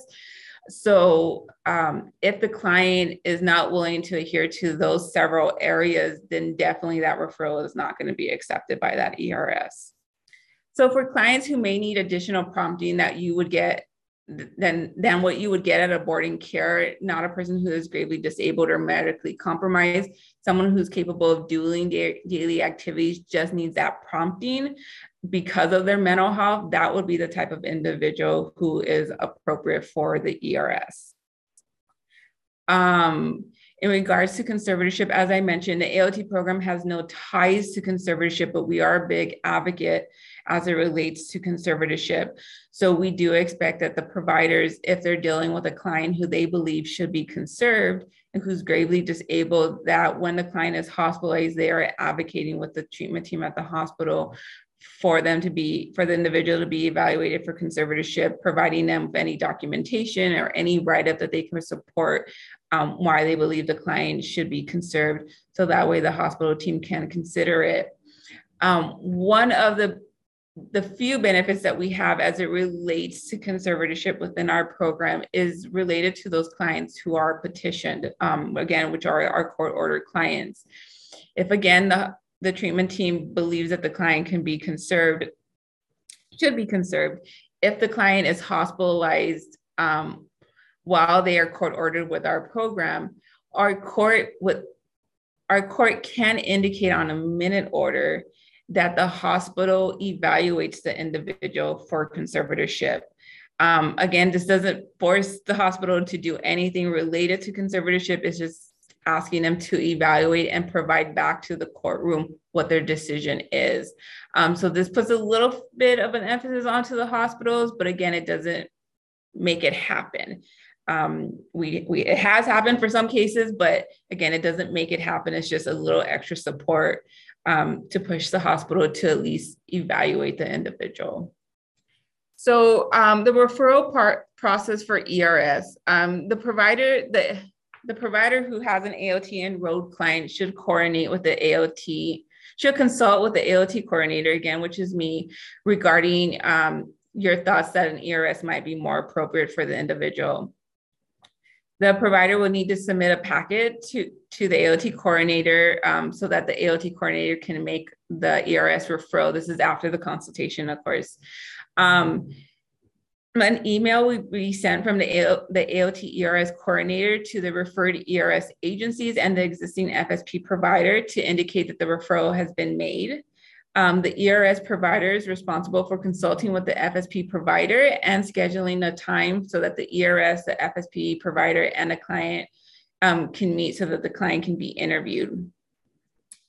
So, um, if the client is not willing to adhere to those several areas, then definitely that referral is not going to be accepted by that ERS. So, for clients who may need additional prompting that you would get than than what you would get at a boarding care not a person who is gravely disabled or medically compromised someone who's capable of doing da- daily activities just needs that prompting because of their mental health, that would be the type of individual who is appropriate for the ERS. Um, in regards to conservatorship, as I mentioned, the AOT program has no ties to conservatorship, but we are a big advocate as it relates to conservatorship. So we do expect that the providers, if they're dealing with a client who they believe should be conserved and who's gravely disabled, that when the client is hospitalized, they are advocating with the treatment team at the hospital for them to be for the individual to be evaluated for conservatorship providing them with any documentation or any write-up that they can support um, why they believe the client should be conserved. So that way the hospital team can consider it. Um, one of the the few benefits that we have as it relates to conservatorship within our program is related to those clients who are petitioned um, again which are our court ordered clients if again the the treatment team believes that the client can be conserved, should be conserved if the client is hospitalized um, while they are court ordered with our program. Our court would our court can indicate on a minute order that the hospital evaluates the individual for conservatorship. Um, again, this doesn't force the hospital to do anything related to conservatorship. It's just asking them to evaluate and provide back to the courtroom what their decision is. Um, so this puts a little bit of an emphasis onto the hospitals, but again, it doesn't make it happen. Um, we, we it has happened for some cases, but again, it doesn't make it happen. It's just a little extra support um, to push the hospital to at least evaluate the individual. So um, the referral part process for ERS, um, the provider, the, the provider who has an AOT enrolled client should coordinate with the AOT, should consult with the AOT coordinator again, which is me, regarding um, your thoughts that an ERS might be more appropriate for the individual. The provider will need to submit a packet to, to the AOT coordinator um, so that the AOT coordinator can make the ERS referral. This is after the consultation, of course. Um, an email will be sent from the, the AOT ERS coordinator to the referred ERS agencies and the existing FSP provider to indicate that the referral has been made. Um, the ERS provider is responsible for consulting with the FSP provider and scheduling a time so that the ERS, the FSP provider, and the client um, can meet so that the client can be interviewed.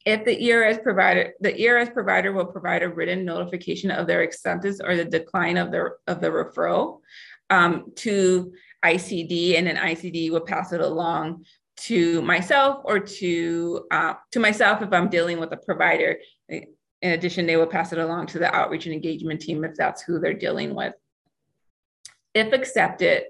If the ERS provider, the ERS provider will provide a written notification of their acceptance or the decline of the, of the referral um, to ICD, and then ICD will pass it along to myself or to uh, to myself if I'm dealing with a provider in addition, they will pass it along to the outreach and engagement team if that's who they're dealing with. If accepted,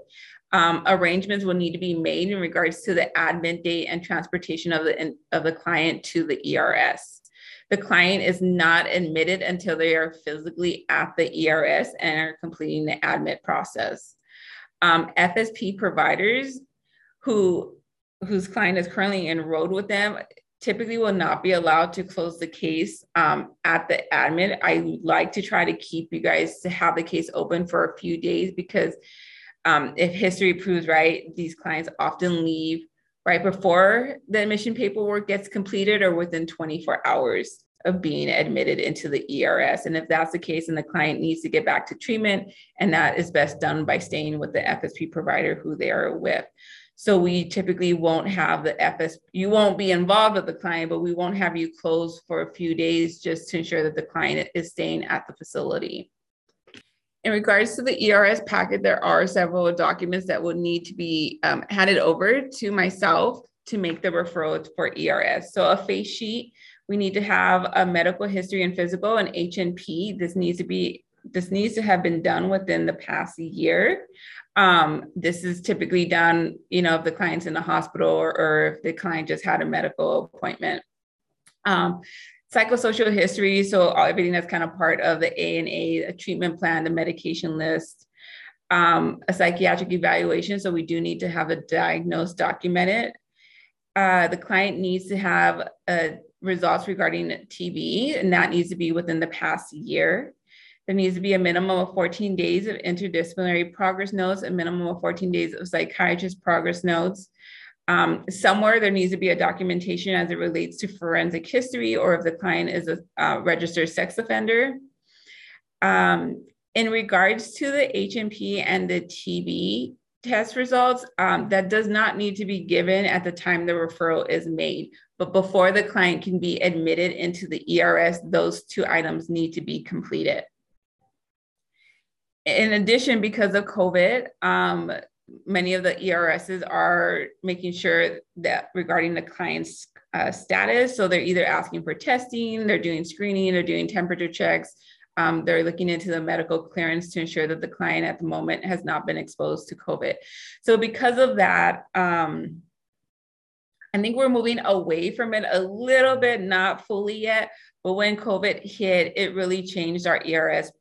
um, arrangements will need to be made in regards to the admit date and transportation of the, of the client to the ERS. The client is not admitted until they are physically at the ERS and are completing the admit process. Um, FSP providers who whose client is currently enrolled with them typically will not be allowed to close the case um, at the admin. I like to try to keep you guys to have the case open for a few days because um, if history proves right, these clients often leave right before the admission paperwork gets completed or within 24 hours of being admitted into the ERS. And if that's the case, and the client needs to get back to treatment, and that is best done by staying with the FSP provider who they are with. So we typically won't have the FS, you won't be involved with the client, but we won't have you close for a few days just to ensure that the client is staying at the facility. In regards to the ERS packet, there are several documents that will need to be um, handed over to myself to make the referral for ERS. So a face sheet, we need to have a medical history and physical and H&P. This needs to be this needs to have been done within the past year. Um, this is typically done, you know, if the client's in the hospital or, or if the client just had a medical appointment. Um, psychosocial history, so everything that's kind of part of the A and A, a treatment plan, the medication list, um, a psychiatric evaluation. So we do need to have a diagnosis documented. Uh, the client needs to have uh, results regarding TB, and that needs to be within the past year. There needs to be a minimum of 14 days of interdisciplinary progress notes, a minimum of 14 days of psychiatrist progress notes. Um, somewhere there needs to be a documentation as it relates to forensic history or if the client is a uh, registered sex offender. Um, in regards to the H&P and the TB test results, um, that does not need to be given at the time the referral is made. But before the client can be admitted into the ERS, those two items need to be completed in addition, because of COVID, um, many of the ERSs are making sure that regarding the client's uh, status. So they're either asking for testing, they're doing screening, they're doing temperature checks. Um, they're looking into the medical clearance to ensure that the client at the moment has not been exposed to COVID. So because of that, um, I think we're moving away from it a little bit, not fully yet. But when COVID hit, it really changed our ERS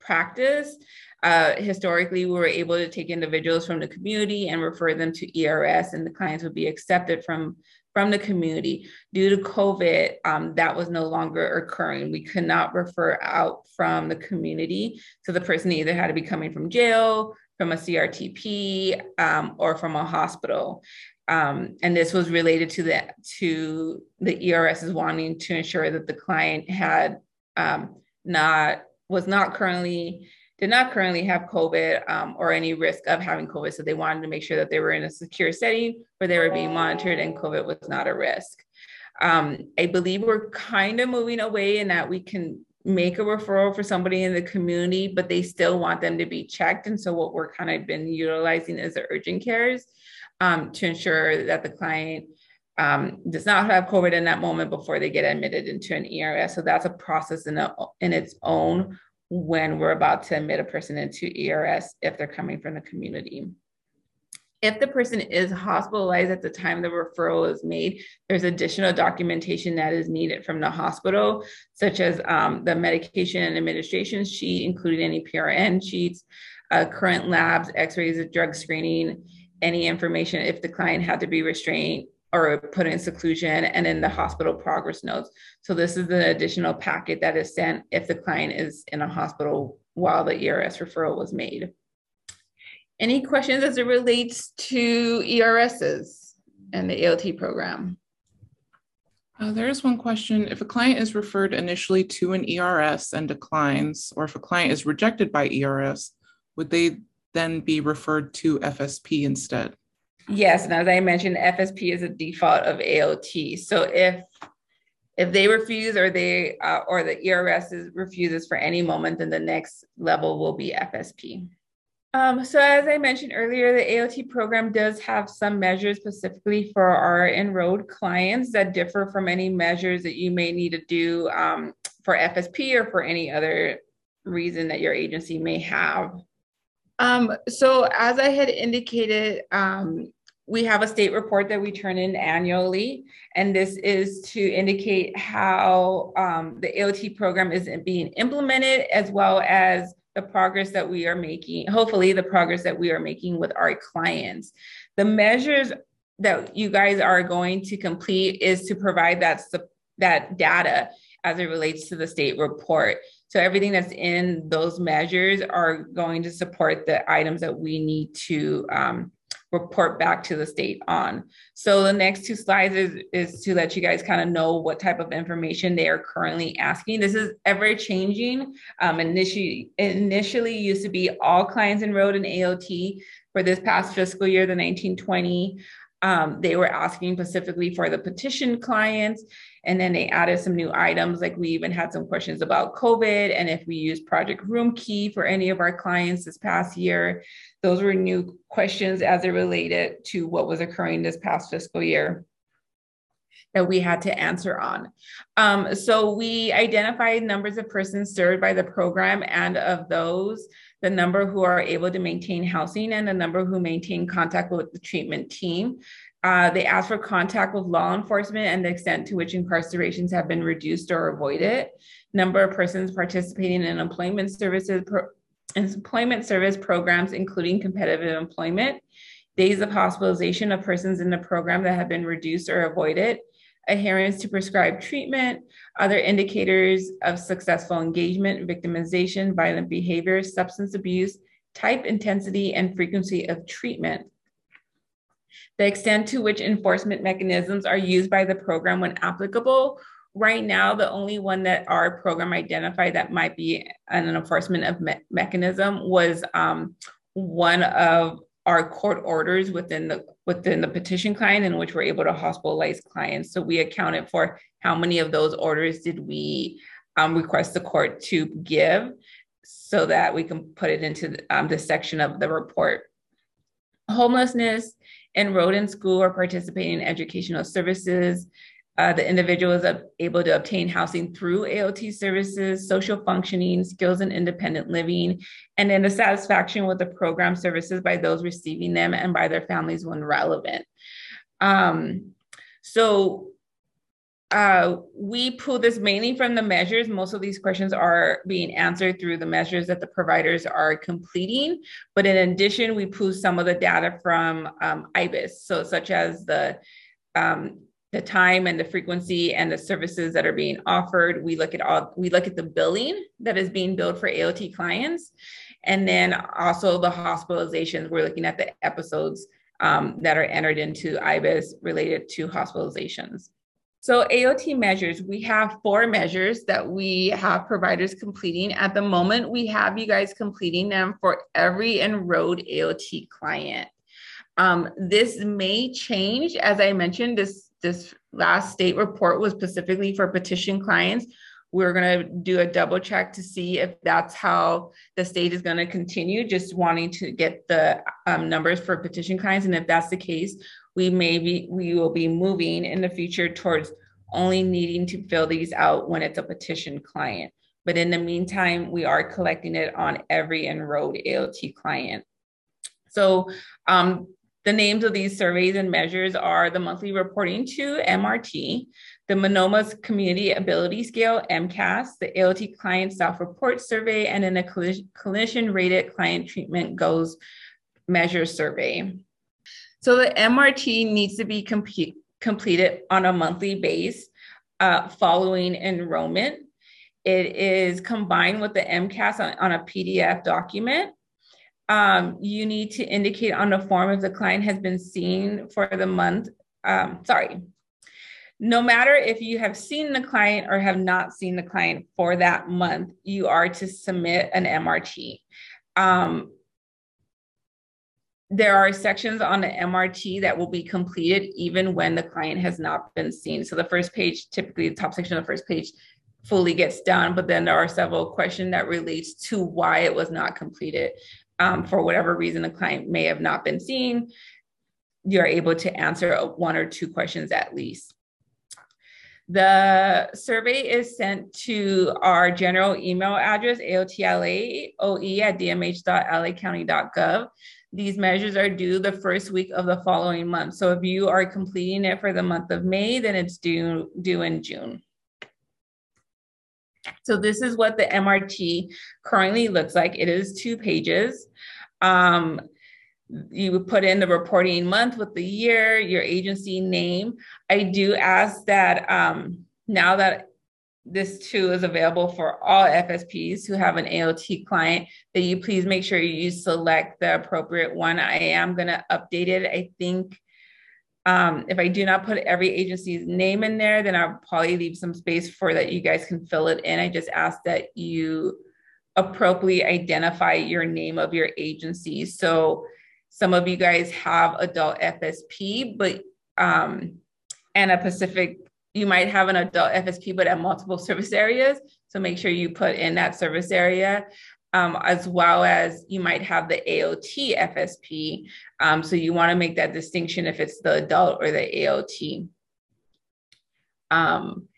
practice. Uh, historically, we were able to take individuals from the community and refer them to ERS, and the clients would be accepted from from the community. Due to COVID, um, that was no longer occurring. We could not refer out from the community. So the person either had to be coming from jail, from a CRTP, um, or from a hospital. Um, and this was related to the to the ERSs wanting to ensure that the client had um, not was not currently did not currently have COVID um, or any risk of having COVID. So they wanted to make sure that they were in a secure setting where they were being monitored and COVID was not a risk. Um, I believe we're kind of moving away in that we can make a referral for somebody in the community, but they still want them to be checked. And so what we're kind of been utilizing is the urgent cares um, to ensure that the client um, does not have COVID in that moment before they get admitted into an ERS. So that's a process in, a, in its own when we're about to admit a person into ERS if they're coming from the community. If the person is hospitalized at the time the referral is made, there's additional documentation that is needed from the hospital, such as um, the medication and administration sheet, including any PRN sheets, uh, current labs, x-rays, drug screening, any information if the client had to be restrained or put in seclusion and in the hospital progress notes. So this is an additional packet that is sent if the client is in a hospital while the ERS referral was made. Any questions as it relates to ERSs and the AOT program? Uh, there is one question. If a client is referred initially to an ERS and declines, or if a client is rejected by ERS, would they then be referred to FSP instead? Yes, and as I mentioned, FSP is a default of AOT. So if if they refuse or they uh, or the ERS is, refuses for any moment, then the next level will be FSP. Um, so as I mentioned earlier, the AOT program does have some measures specifically for our enrolled clients that differ from any measures that you may need to do um, for FSP or for any other reason that your agency may have. Um, so as I had indicated, um, we have a state report that we turn in annually, and this is to indicate how um, the AOT program is being implemented, as well as the progress that we are making, hopefully, the progress that we are making with our clients. The measures that you guys are going to complete is to provide that, that data as it relates to the state report. So everything that's in those measures are going to support the items that we need to um, report back to the state on. So the next two slides is, is to let you guys kind of know what type of information they are currently asking. This is ever changing. Um, initially, initially used to be all clients enrolled in AOT for this past fiscal year, the 1920. Um, they were asking specifically for the petition clients and then they added some new items, like we even had some questions about COVID and if we use Project Roomkey for any of our clients this past year. Those were new questions as it related to what was occurring this past fiscal year that we had to answer on. Um, so we identified numbers of persons served by the program and of those, the number who are able to maintain housing and the number who maintain contact with the treatment team. Uh, they ask for contact with law enforcement and the extent to which incarcerations have been reduced or avoided. Number of persons participating in employment services, pro- employment service programs, including competitive employment. Days of hospitalization of persons in the program that have been reduced or avoided. Adherence to prescribed treatment, other indicators of successful engagement, victimization, violent behavior, substance abuse, type, intensity, and frequency of treatment the extent to which enforcement mechanisms are used by the program when applicable. Right now, the only one that our program identified that might be an enforcement of me- mechanism was um, one of our court orders within the within the petition client in which we're able to hospitalize clients. So we accounted for how many of those orders did we um, request the court to give so that we can put it into the, um, the section of the report. Homelessness enrolled in school or participating in educational services. Uh, the individual is able to obtain housing through AOT services, social functioning, skills and independent living, and then the satisfaction with the program services by those receiving them and by their families when relevant. Um, so uh, we pull this mainly from the measures. Most of these questions are being answered through the measures that the providers are completing. But in addition, we pull some of the data from um, IBHIS, so such as the um, the time and the frequency and the services that are being offered. We look at all we look at the billing that is being billed for AOT clients, and then also the hospitalizations. We're looking at the episodes um, that are entered into IBHIS related to hospitalizations. So AOT measures, we have four measures that we have providers completing. At the moment, we have you guys completing them for every enrolled AOT client. Um, this may change, as I mentioned, this this last state report was specifically for petition clients. We're going to do a double check to see if that's how the state is going to continue, just wanting to get the um, numbers for petition clients. And if that's the case, we may be, we will be moving in the future towards only needing to fill these out when it's a petition client. But in the meantime, we are collecting it on every enrolled AOT client. So um, the names of these surveys and measures are the monthly reporting to MRT, the Multnomah's Community Ability Scale, MCAS, the AOT Client Self-Report Survey, and then a clinician-rated client treatment goals measure survey. So the MRT needs to be completed on a monthly base uh, following enrollment. It is combined with the MCAS on, on a PDF document um, you need to indicate on the form if the client has been seen for the month. Um, sorry. No matter if you have seen the client or have not seen the client for that month, you are to submit an MRT. Um, there are sections on the MRT that will be completed even when the client has not been seen. So the first page, typically the top section of the first page fully gets done, but then there are several questions that relates to why it was not completed um, for whatever reason the client may have not been seen, you're able to answer one or two questions at least. The survey is sent to our general email address, aotlaoe at dmh.lacounty.gov. These measures are due the first week of the following month. So if you are completing it for the month of May, then it's due, due in June. So this is what the MRT currently looks like. It is two pages. Um, you would put in the reporting month with the year, your agency name. I do ask that um, now that this too is available for all FSPs who have an AOT client, that you please make sure you select the appropriate one. I am going to update it. I think um, if I do not put every agency's name in there, then I'll probably leave some space for that you guys can fill it in. I just ask that you appropriately identify your name of your agency. So some of you guys have adult FSP, but um, and a Pacific, you might have an adult FSP, but at multiple service areas. So make sure you put in that service area um, as well as you might have the AOT FSP. Um, so you want to make that distinction if it's the adult or the AOT. Um,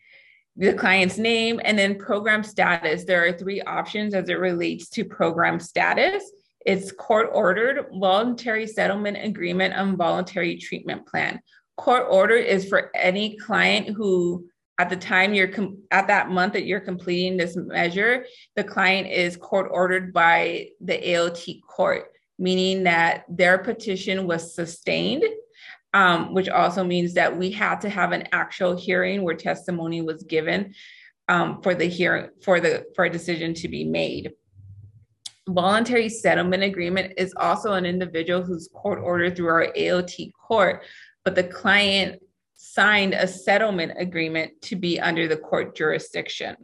the client's name and then program status. There are three options as it relates to program status. It's court ordered, voluntary settlement agreement, and voluntary treatment plan. Court order is for any client who at the time you're com- at that month that you're completing this measure, the client is court ordered by the AOT court, meaning that their petition was sustained, um, which also means that we had to have an actual hearing where testimony was given um, for the hearing for the for a decision to be made. Voluntary settlement agreement is also an individual who's court ordered through our AOT court, but the client signed a settlement agreement to be under the court jurisdiction.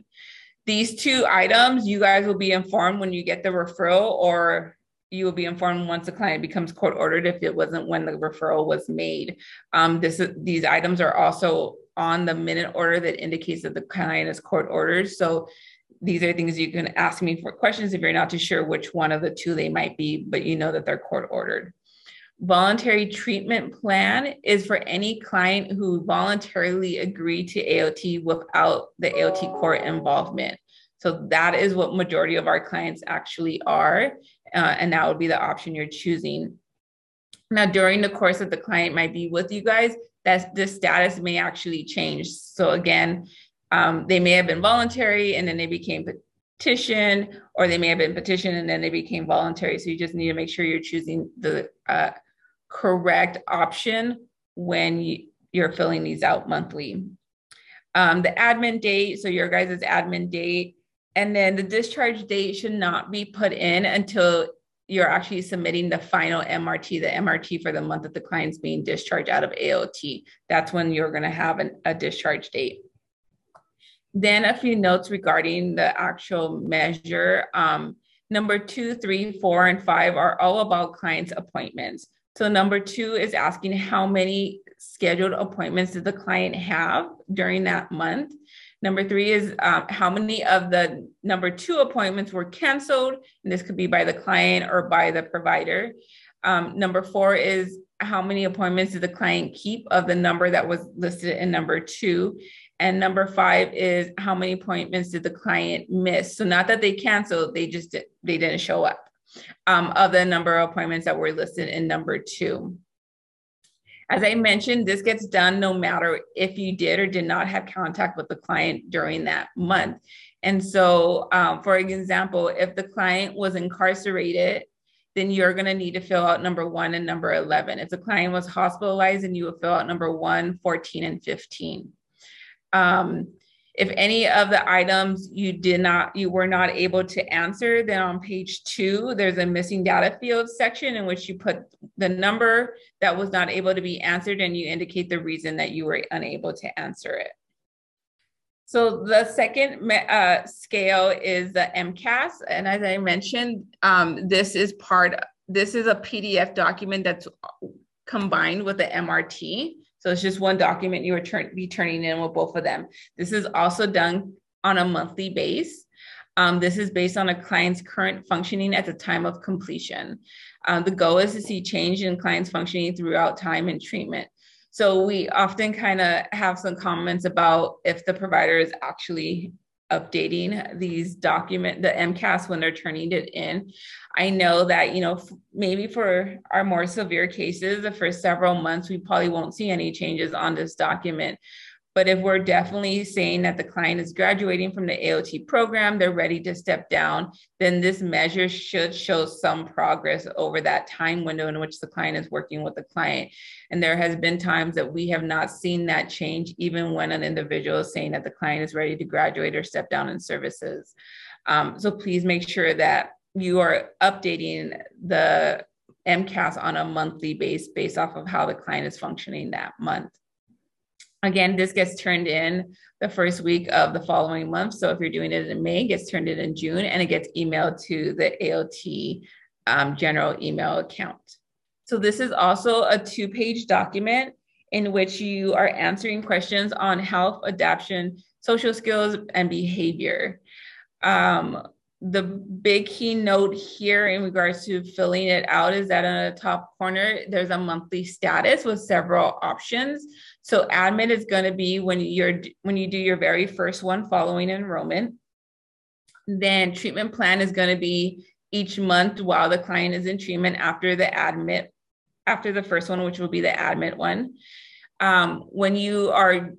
These two items, you guys will be informed when you get the referral, or you will be informed once the client becomes court ordered if it wasn't when the referral was made. Um, this, these items are also on the minute order that indicates that the client is court ordered. So these are things you can ask me for questions if you're not too sure which one of the two they might be, but you know that they're court ordered. Voluntary treatment plan is for any client who voluntarily agreed to AOT without the AOT court involvement. So that is what majority of our clients actually are. Uh, and that would be the option you're choosing. Now, during the course that the client might be with you guys, that the status may actually change. So again, um, they may have been voluntary and then they became petition, or they may have been petition and then they became voluntary. So you just need to make sure you're choosing the uh, correct option when you you're filling these out monthly. Um, the admin date, so your guys' admin date, and then the discharge date should not be put in until you're actually submitting the final MRT, the MRT for the month that the client's being discharged out of AOT. That's when you're going to have an, a discharge date. Then a few notes regarding the actual measure. Um, number two, three, four, and five are all about clients' appointments. So number two is asking how many scheduled appointments did the client have during that month. Number three is um, how many of the number two appointments were canceled, and this could be by the client or by the provider. Um, number four is how many appointments did the client keep of the number that was listed in number two. And number five is how many appointments did the client miss? So not that they canceled, they just did, they didn't show up um, of the number of appointments that were listed in number two. As I mentioned, this gets done no matter if you did or did not have contact with the client during that month. And so, um, for example, if the client was incarcerated, then you're going to need to fill out number one and number 11. If the client was hospitalized, then you will fill out number one, 14, and 15. Um, if any of the items you did not, you were not able to answer, then on page two, there's a missing data field section in which you put the number that was not able to be answered and you indicate the reason that you were unable to answer it. So the second uh, scale is the MCAS. And as I mentioned, um, this is part, this is a PDF document that's combined with the MRT. So it's just one document you would turn, be turning in with both of them. This is also done on a monthly base. Um, this is based on a client's current functioning at the time of completion. Um, the goal is to see change in clients functioning throughout time and treatment. So we often kind of have some comments about if the provider is actually updating these document the MCAS when they're turning it in. I know that, you know, maybe for our more severe cases, the first several months, we probably won't see any changes on this document. But if we're definitely saying that the client is graduating from the AOT program, they're ready to step down, then this measure should show some progress over that time window in which the client is working with the client. And there has been times that we have not seen that change, even when an individual is saying that the client is ready to graduate or step down in services. Um, so please make sure that you are updating the MCAS on a monthly base based off of how the client is functioning that month. Again, this gets turned in the first week of the following month. So if you're doing it in May, it gets turned in in June and it gets emailed to the AOT um, general email account. So this is also a two-page document in which you are answering questions on health, adaptation, social skills, and behavior. Um, the big key note here in regards to filling it out is that in the top corner, there's a monthly status with several options. So admit is going to be when you're when you do your very first one following enrollment. Then treatment plan is going to be each month while the client is in treatment after the admit, after the first one, which will be the admit one. Um, when you are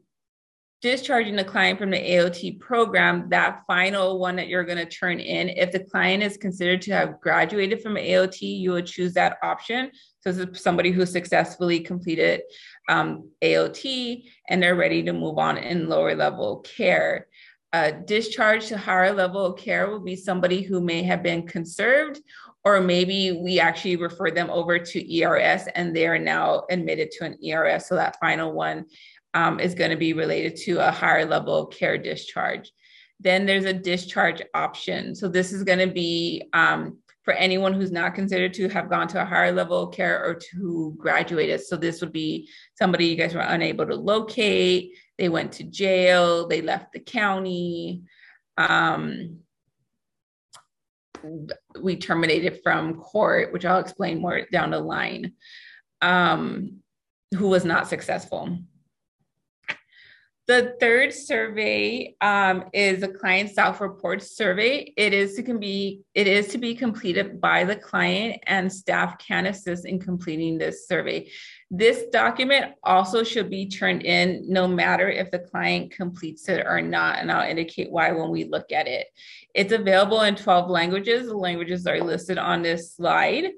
discharging the client from the AOT program, that final one that you're going to turn in, if the client is considered to have graduated from AOT, you will choose that option. So this is somebody who successfully completed um, AOT and they're ready to move on in lower level care. Uh, discharge to higher level of care will be somebody who may have been conserved or maybe we actually refer them over to ERS and they are now admitted to an ERS. So that final one um, is going to be related to a higher level of care discharge. Then there's a discharge option. So this is going to be um, for anyone who's not considered to have gone to a higher level of care or to graduated. So this would be somebody you guys were unable to locate, they went to jail, they left the county. Um, we terminated from court, which I'll explain more down the line, um, who was not successful. The third survey um, is a client self-report survey. It is to can be it is to be completed by the client, and staff can assist in completing this survey. This document also should be turned in no matter if the client completes it or not. And I'll indicate why when we look at it. It's available in 12 languages. The languages are listed on this slide.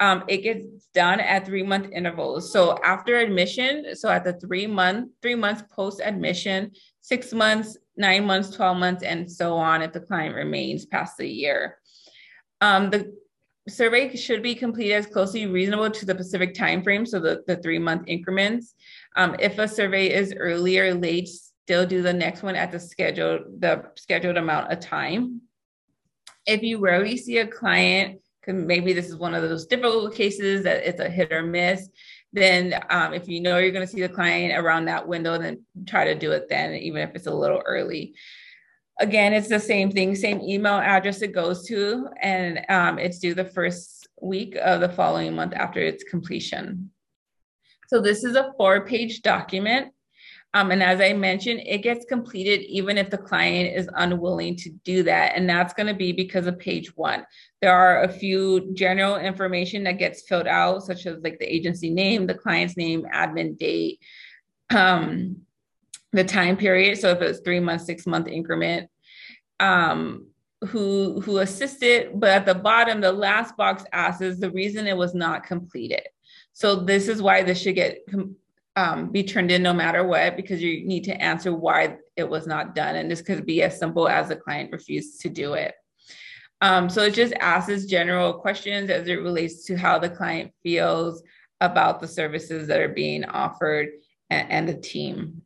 Um, it gets done at three month intervals. So after admission, so at the three month, three months post admission, six months, nine months, 12 months, and so on if the client remains past the year. Um, the survey should be completed as closely reasonable to the specific time frame, so the, the three month increments. Um, if a survey is early or late, still do the next one at the scheduled the scheduled amount of time. If you rarely see a client, maybe this is one of those difficult cases that it's a hit or miss, then um, if you know you're going to see the client around that window, then try to do it then, even if it's a little early. Again, it's the same thing, same email address it goes to, and um, it's due the first week of the following month after its completion. So this is a four page document. Um, and as I mentioned, it gets completed even if the client is unwilling to do that. And that's going to be because of page one. There are a few general information that gets filled out, such as like the agency name, the client's name, admin date, um, the time period. So if it's three month, six month increment, um, who who assisted, but at the bottom, the last box asks the reason it was not completed. So this is why this should get um, be turned in no matter what, because you need to answer why it was not done. And this could be as simple as the client refused to do it. Um, so it just asks general questions as it relates to how the client feels about the services that are being offered and, and the team.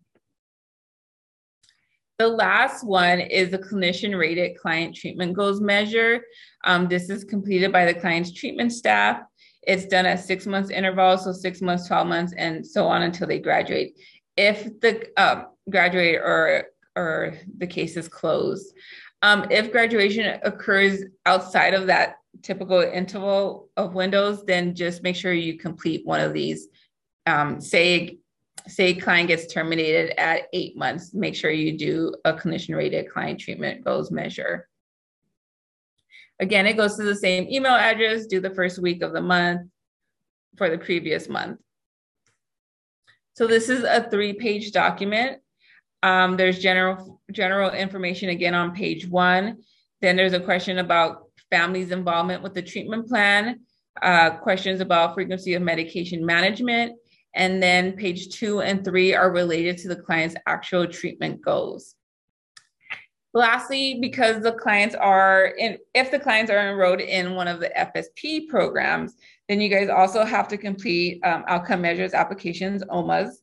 The last one is the clinician rated client treatment goals measure. Um, this is completed by the client's treatment staff. It's done at six months intervals, so six months, 12 months, and so on until they graduate. If the um, graduate or or the case is closed. Um, if graduation occurs outside of that typical interval of windows, then just make sure you complete one of these. Um, say say client gets terminated at eight months, make sure you do a clinician rated client treatment goals measure. Again, it goes to the same email address, due the first week of the month for the previous month. So this is a three page document. Um, there's general, general information again on page one. Then there's a question about families' involvement with the treatment plan, uh, questions about frequency of medication management, and then page two and three are related to the client's actual treatment goals. Lastly, because the clients are in, if the clients are enrolled in one of the FSP programs, then you guys also have to complete um, outcome measures applications, OMAs.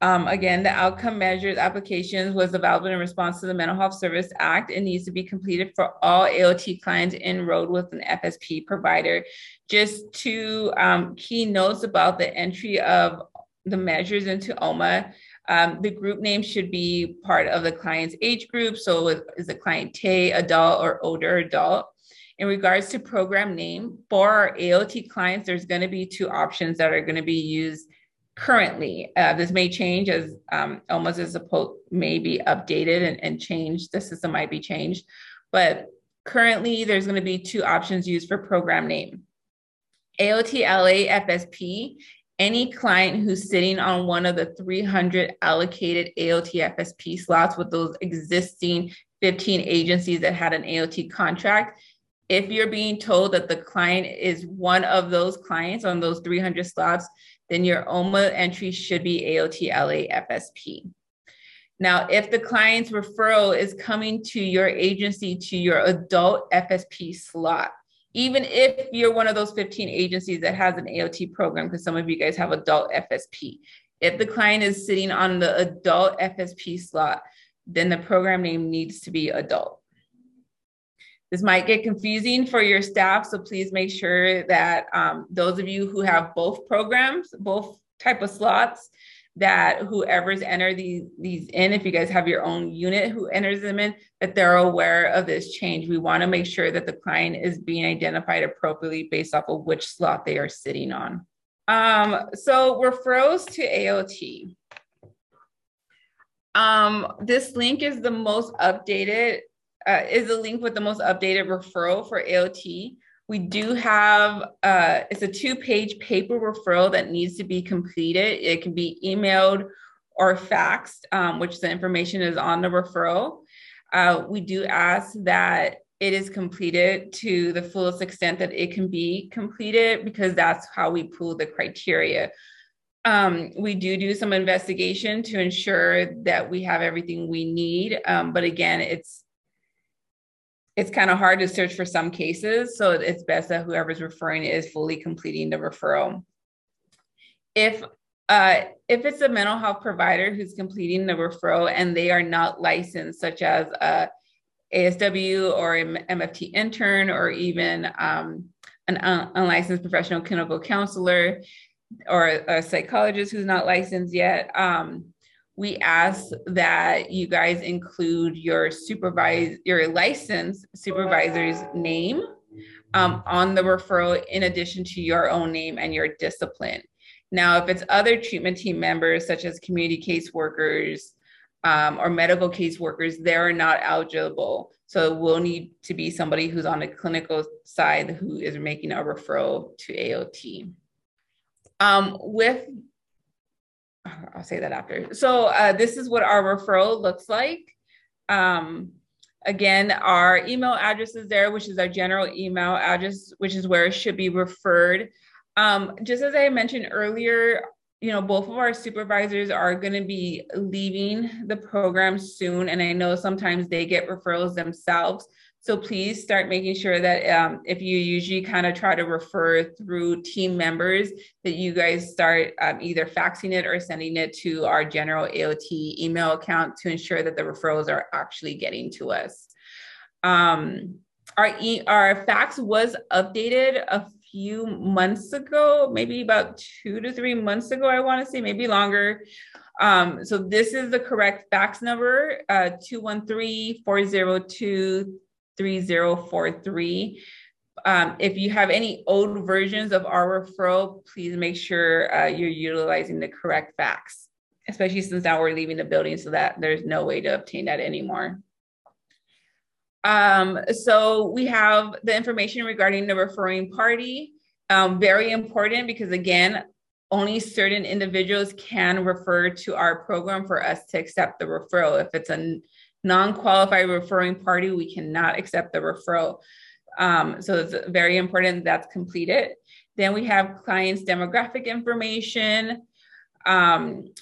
Um, again, the outcome measures applications was developed in response to the Mental Health Service Act. It needs to be completed for all AOT clients enrolled with an FSP provider. Just two um, key notes about the entry of the measures into OMA. Um, the group name should be part of the client's age group. So is the client TAY, adult or older adult? In regards to program name, for our AOT clients, there's going to be two options that are going to be used currently. Uh, this may change as um, almost as a may be updated and, and changed. The system might be changed, but currently there's going to be two options used for program name. AOT LA FSP any client who's sitting on one of the 300 allocated AOT FSP slots with those existing 15 agencies that had an AOT contract, if you're being told that the client is one of those clients on those 300 slots, then your OMA entry should be AOT LA FSP. Now, if the client's referral is coming to your agency to your adult FSP slot, even if you're one of those 15 agencies that has an AOT program, because some of you guys have adult FSP, if the client is sitting on the adult FSP slot, then the program name needs to be adult. This might get confusing for your staff, so please make sure that um, those of you who have both programs, both type of slots, that whoever's entered these, these in, if you guys have your own unit who enters them in, that they're aware of this change. We want to make sure that the client is being identified appropriately based off of which slot they are sitting on. Um, so referrals to AOT. Um, this link is the most updated, uh, is the link with the most updated referral for AOT We do have, uh, it's a two page paper referral that needs to be completed. It can be emailed or faxed, um, which the information is on the referral. Uh, we do ask that it is completed to the fullest extent that it can be completed because that's how we pull the criteria. Um, we do do some investigation to ensure that we have everything we need. Um, but again, it's it's kind of hard to search for some cases. So it's best that whoever's referring is fully completing the referral. If uh, if it's a mental health provider who's completing the referral and they are not licensed, such as a ASW or MFT intern or even um, an unlicensed professional clinical counselor or a psychologist who's not licensed yet, um, we ask that you guys include your supervise your licensed supervisor's name um, on the referral in addition to your own name and your discipline. Now, if it's other treatment team members, such as community caseworkers um, or medical caseworkers, they're not eligible. So it will need to be somebody who's on the clinical side who is making a referral to AOT. Um, with I'll say that after. So uh, this is what our referral looks like. Um, again, our email address is there, which is our general email address, which is where it should be referred. Um, just as I mentioned earlier, you know, both of our supervisors are going to be leaving the program soon. And I know sometimes they get referrals themselves. So please start making sure that um, if you usually kind of try to refer through team members, that you guys start um, either faxing it or sending it to our general AOT email account to ensure that the referrals are actually getting to us. Um, our, e- our fax was updated a few months ago, maybe about two to three months ago, I want to say, maybe longer. Um, so this is the correct fax number, uh, 213-402 3043. Um, if you have any old versions of our referral, please make sure uh, you're utilizing the correct fax, especially since now we're leaving the building so that there's no way to obtain that anymore. Um, so we have the information regarding the referring party. Um, very important because again, only certain individuals can refer to our program for us to accept the referral. If it's a non-qualified referring party, we cannot accept the referral. Um, so it's very important that's completed. Then we have clients' demographic information, um,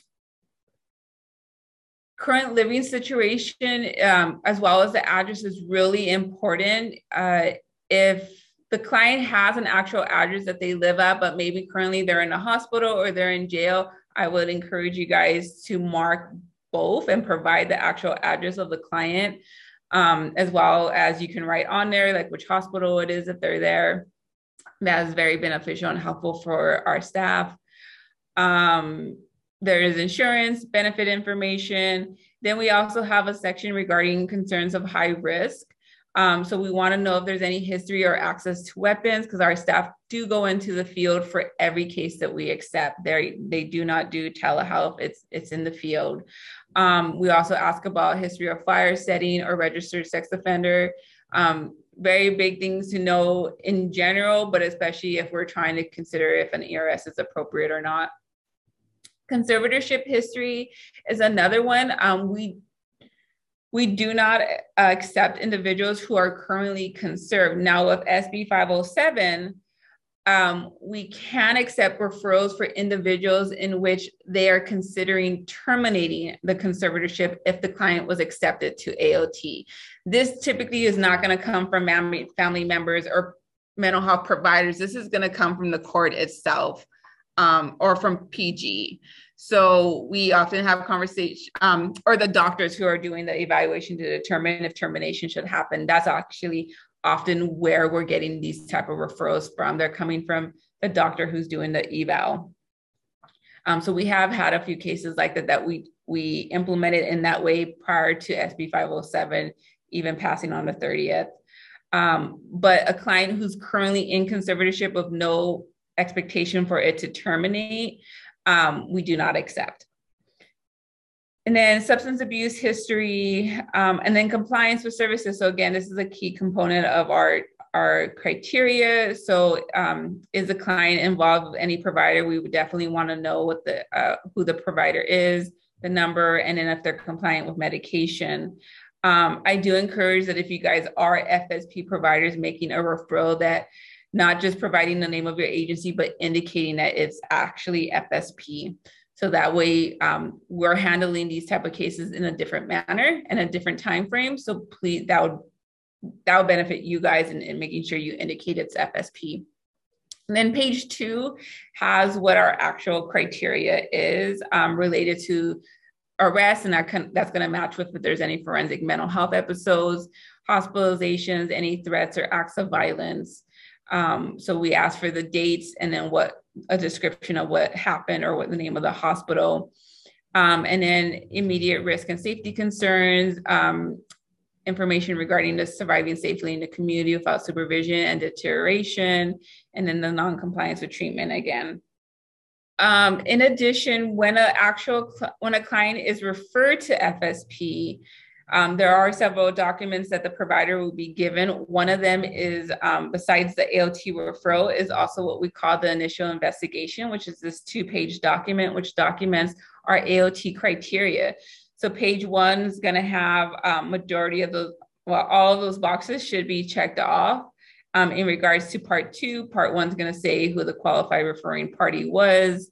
current living situation, um, as well as the address is really important. Uh, if the client has an actual address that they live at, but maybe currently they're in a hospital or they're in jail, I would encourage you guys to mark both and provide the actual address of the client, um, as well as you can write on there like which hospital it is if they're there. That is very beneficial and helpful for our staff. Um, there is insurance, benefit information. Then we also have a section regarding concerns of high risk. Um, so we want to know if there's any history or access to weapons because our staff do go into the field for every case that we accept. They they do not do telehealth. It's it's in the field. Um, we also ask about history of fire setting or registered sex offender. Um, very big things to know in general, but especially if we're trying to consider if an ERS is appropriate or not. Conservatorship history is another one. Um, we we do not uh, accept individuals who are currently conserved. Now, with SB 507, um, we can accept referrals for individuals in which they are considering terminating the conservatorship if the client was accepted to AOT. This typically is not going to come from family members or mental health providers. This is going to come from the court itself um, or from PG. So we often have conversation, um, or the doctors who are doing the evaluation to determine if termination should happen. That's actually often where we're getting these type of referrals from. They're coming from the doctor who's doing the eval. Um, so we have had a few cases like that that we we implemented in that way prior to SB 507 even passing on the 30th. Um, but a client who's currently in conservatorship with no expectation for it to terminate, um, we do not accept. And then substance abuse history, um, and then compliance with services. So again, this is a key component of our our criteria. So, um, is the client involved with any provider? We would definitely want to know what the uh, who the provider is, the number, and then if they're compliant with medication. Um, I do encourage that if you guys are FSP providers making a referral, that not just providing the name of your agency, but indicating that it's actually FSP. So that way, um, we're handling these type of cases in a different manner and a different time frame. So please, that would that would benefit you guys in, in making sure you indicate it's FSP. And then page two has what our actual criteria is um, related to arrest, and that can, that's going to match with if there's any forensic mental health episodes, hospitalizations, any threats or acts of violence. Um, so we ask for the dates and then what a description of what happened or what the name of the hospital. Um, and then immediate risk and safety concerns, um, information regarding the surviving safely in the community without supervision and deterioration, and then the non-compliance with treatment again. Um, in addition, when an actual when a client is referred to FSP, um, there are several documents that the provider will be given. One of them is, um, besides the AOT referral, is also what we call the initial investigation, which is this two-page document, which documents our AOT criteria. So page one is going to have um, majority of those, well, all of those boxes should be checked off. Um, in regards to part two, part one is going to say who the qualified referring party was,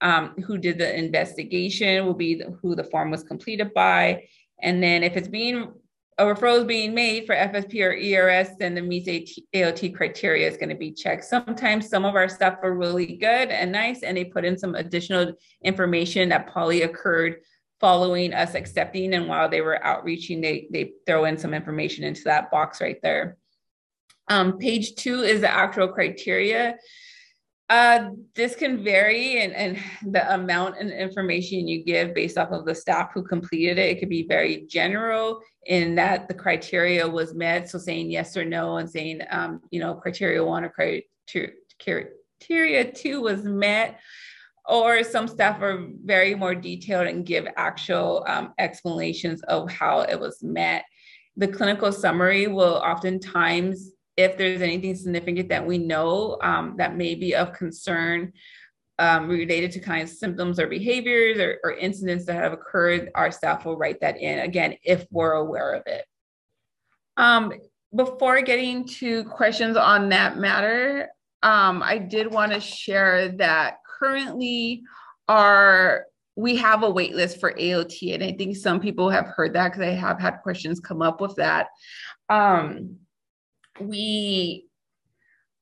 um, who did the investigation will be the, who the form was completed by, and then if it's being a referral is being made for FSP or ERS, then the meets AOT criteria is going to be checked. Sometimes some of our stuff are really good and nice, and they put in some additional information that probably occurred following us accepting. And while they were outreaching, they, they throw in some information into that box right there. Um, page two is the actual criteria. Uh, this can vary and, the amount and information you give based off of the staff who completed it. It could be very general in that the criteria was met. So saying yes or no and saying, um, you know, criteria one or criteria, criteria two was met. Or some staff are very more detailed and give actual um, explanations of how it was met. The clinical summary will oftentimes if there's anything significant that we know um, that may be of concern um, related to kind of symptoms or behaviors or, or, incidents that have occurred, our staff will write that in again if we're aware of it. Um, before getting to questions on that matter, um, I did want to share that currently our we have a wait list for AOT, and I think some people have heard that because I have had questions come up with that. Um, we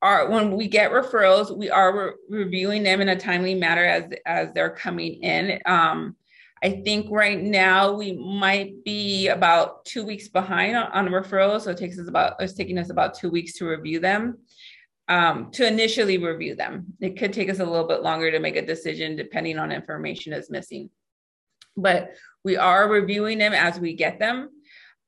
are when we get referrals, we are re- reviewing them in a timely manner as as they're coming in. Um, I think right now we might be about two weeks behind on, on referrals, so it takes us about it's taking us about two weeks to review them. Um, to initially review them, it could take us a little bit longer to make a decision depending on information is missing. But we are reviewing them as we get them.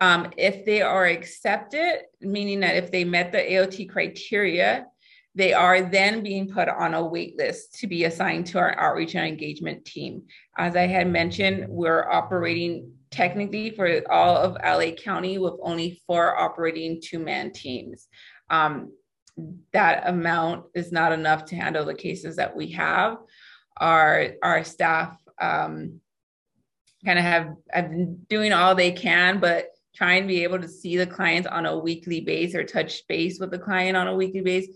Um, if they are accepted, meaning that if they met the AOT criteria, they are then being put on a wait list to be assigned to our outreach and engagement team. As I had mentioned, we're operating technically for all of LA County with only four operating two man teams. Um, that amount is not enough to handle the cases that we have. Our, our staff um, kind of have, have been doing all they can, but try and be able to see the clients on a weekly base or touch base with the client on a weekly base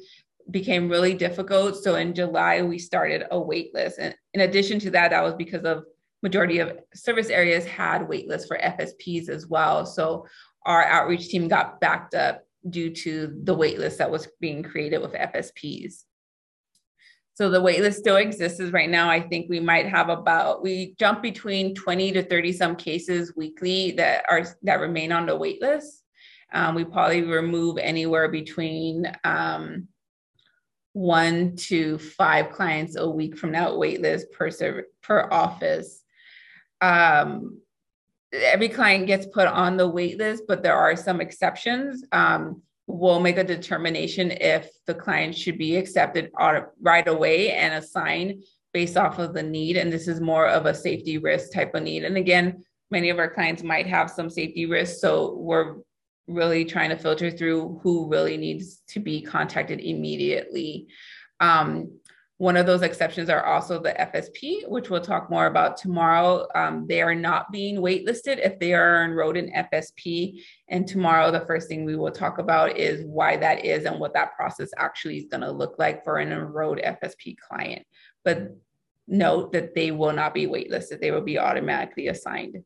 became really difficult. So in July, we started a wait list. And in addition to that, that was because of majority of service areas had wait lists for FSPs as well. So our outreach team got backed up due to the wait list that was being created with FSPs. So the waitlist still exists right now. I think we might have about we jump between 20 to 30 some cases weekly that are that remain on the waitlist. Um, we probably remove anywhere between um, one to five clients a week from that waitlist per per office. Um, every client gets put on the waitlist, but there are some exceptions. Um, we'll make a determination if the client should be accepted right away and assigned based off of the need. And this is more of a safety risk type of need. And again, many of our clients might have some safety risks. So we're really trying to filter through who really needs to be contacted immediately. Um, one of those exceptions are also the FSP, which we'll talk more about tomorrow. Um, they are not being waitlisted if they are enrolled in FSP. And tomorrow, the first thing we will talk about is why that is and what that process actually is going to look like for an enrolled FSP client. But note that they will not be waitlisted, they will be automatically assigned.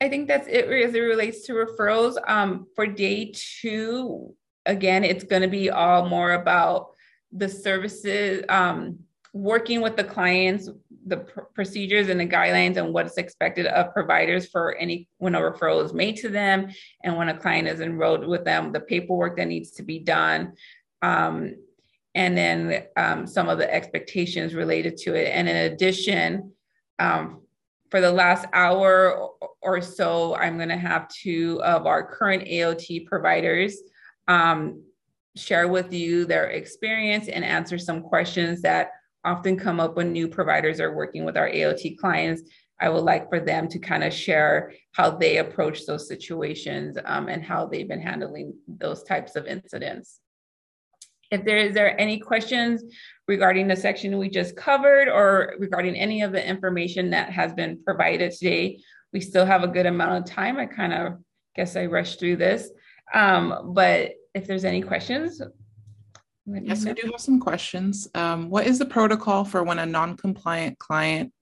I think that's it as it relates to referrals. Um, for day two, again, it's going to be all more about the services, um, working with the clients, the pr- procedures and the guidelines and what's expected of providers for any when a referral is made to them and when a client is enrolled with them, the paperwork that needs to be done. Um, and then um, some of the expectations related to it. And in addition, um, for the last hour or so, I'm going to have two of our current AOT providers um, share with you their experience and answer some questions that often come up when new providers are working with our AOT clients. I would like for them to kind of share how they approach those situations um, and how they've been handling those types of incidents. If there is there any questions regarding the section we just covered or regarding any of the information that has been provided today, we still have a good amount of time. I kind of guess I rushed through this, um, but if there's any questions. Yes, we do have some questions. Um, what is the protocol for when a non-compliant client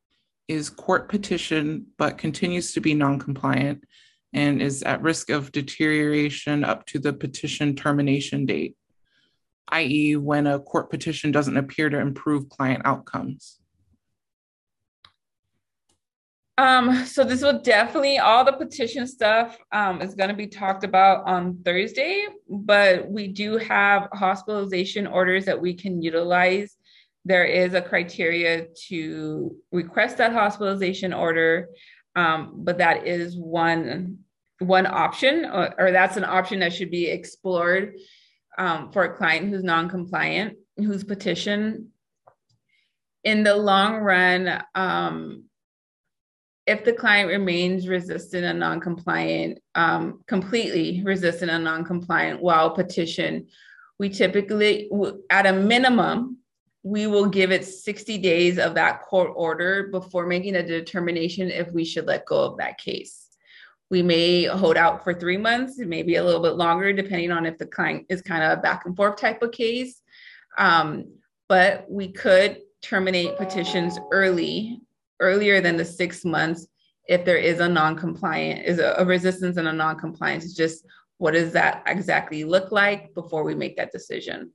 is court petitioned but continues to be non-compliant and is at risk of deterioration up to the petition termination date, i.e., when a court petition doesn't appear to improve client outcomes? Um, so this will definitely all the petition stuff um, is going to be talked about on Thursday, but we do have hospitalization orders that we can utilize. There is a criteria to request that hospitalization order, um, but that is one one option, or, or, that's an option that should be explored um, for a client who's non-compliant, whose petition. In the long run, um, if the client remains resistant and non-compliant, um, completely resistant and non-compliant while petition, we typically, at a minimum, we will give it 60 days of that court order before making a determination if we should let go of that case. We may hold out for three months, it may be a little bit longer, depending on if the client is kind of a back and forth type of case. Um, but we could terminate petitions early earlier than the six months if there is a non-compliant, is a, a resistance and a non-compliance. It's just what does that exactly look like before we make that decision.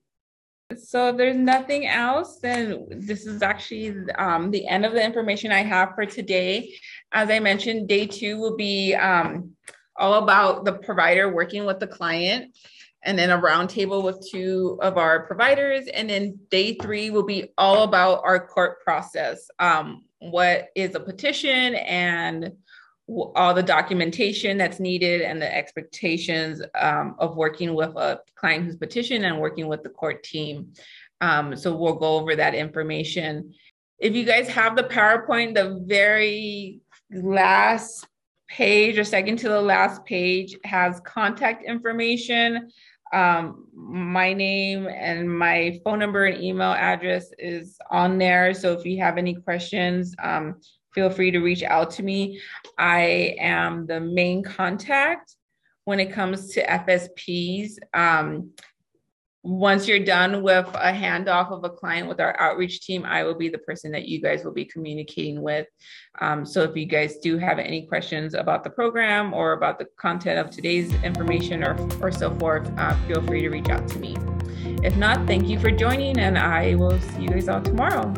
So if there's nothing else, then this is actually um, the end of the information I have for today. As I mentioned, day two will be um, all about the provider working with the client and then a roundtable with two of our providers. And then day three will be all about our court process. Um, what is a petition and all the documentation that's needed and the expectations um, of working with a client who's petitioned and working with the court team. Um, so we'll go over that information. If you guys have the PowerPoint, the very last page or second to the last page has contact information. Um, my name and my phone number and email address is on there. So if you have any questions, um, feel free to reach out to me. I am the main contact when it comes to FSPs. Um, once you're done with a handoff of a client with our outreach team, I will be the person that you guys will be communicating with. Um, so if you guys do have any questions about the program or about the content of today's information or, or so forth, uh, feel free to reach out to me. If not, thank you for joining and I will see you guys all tomorrow.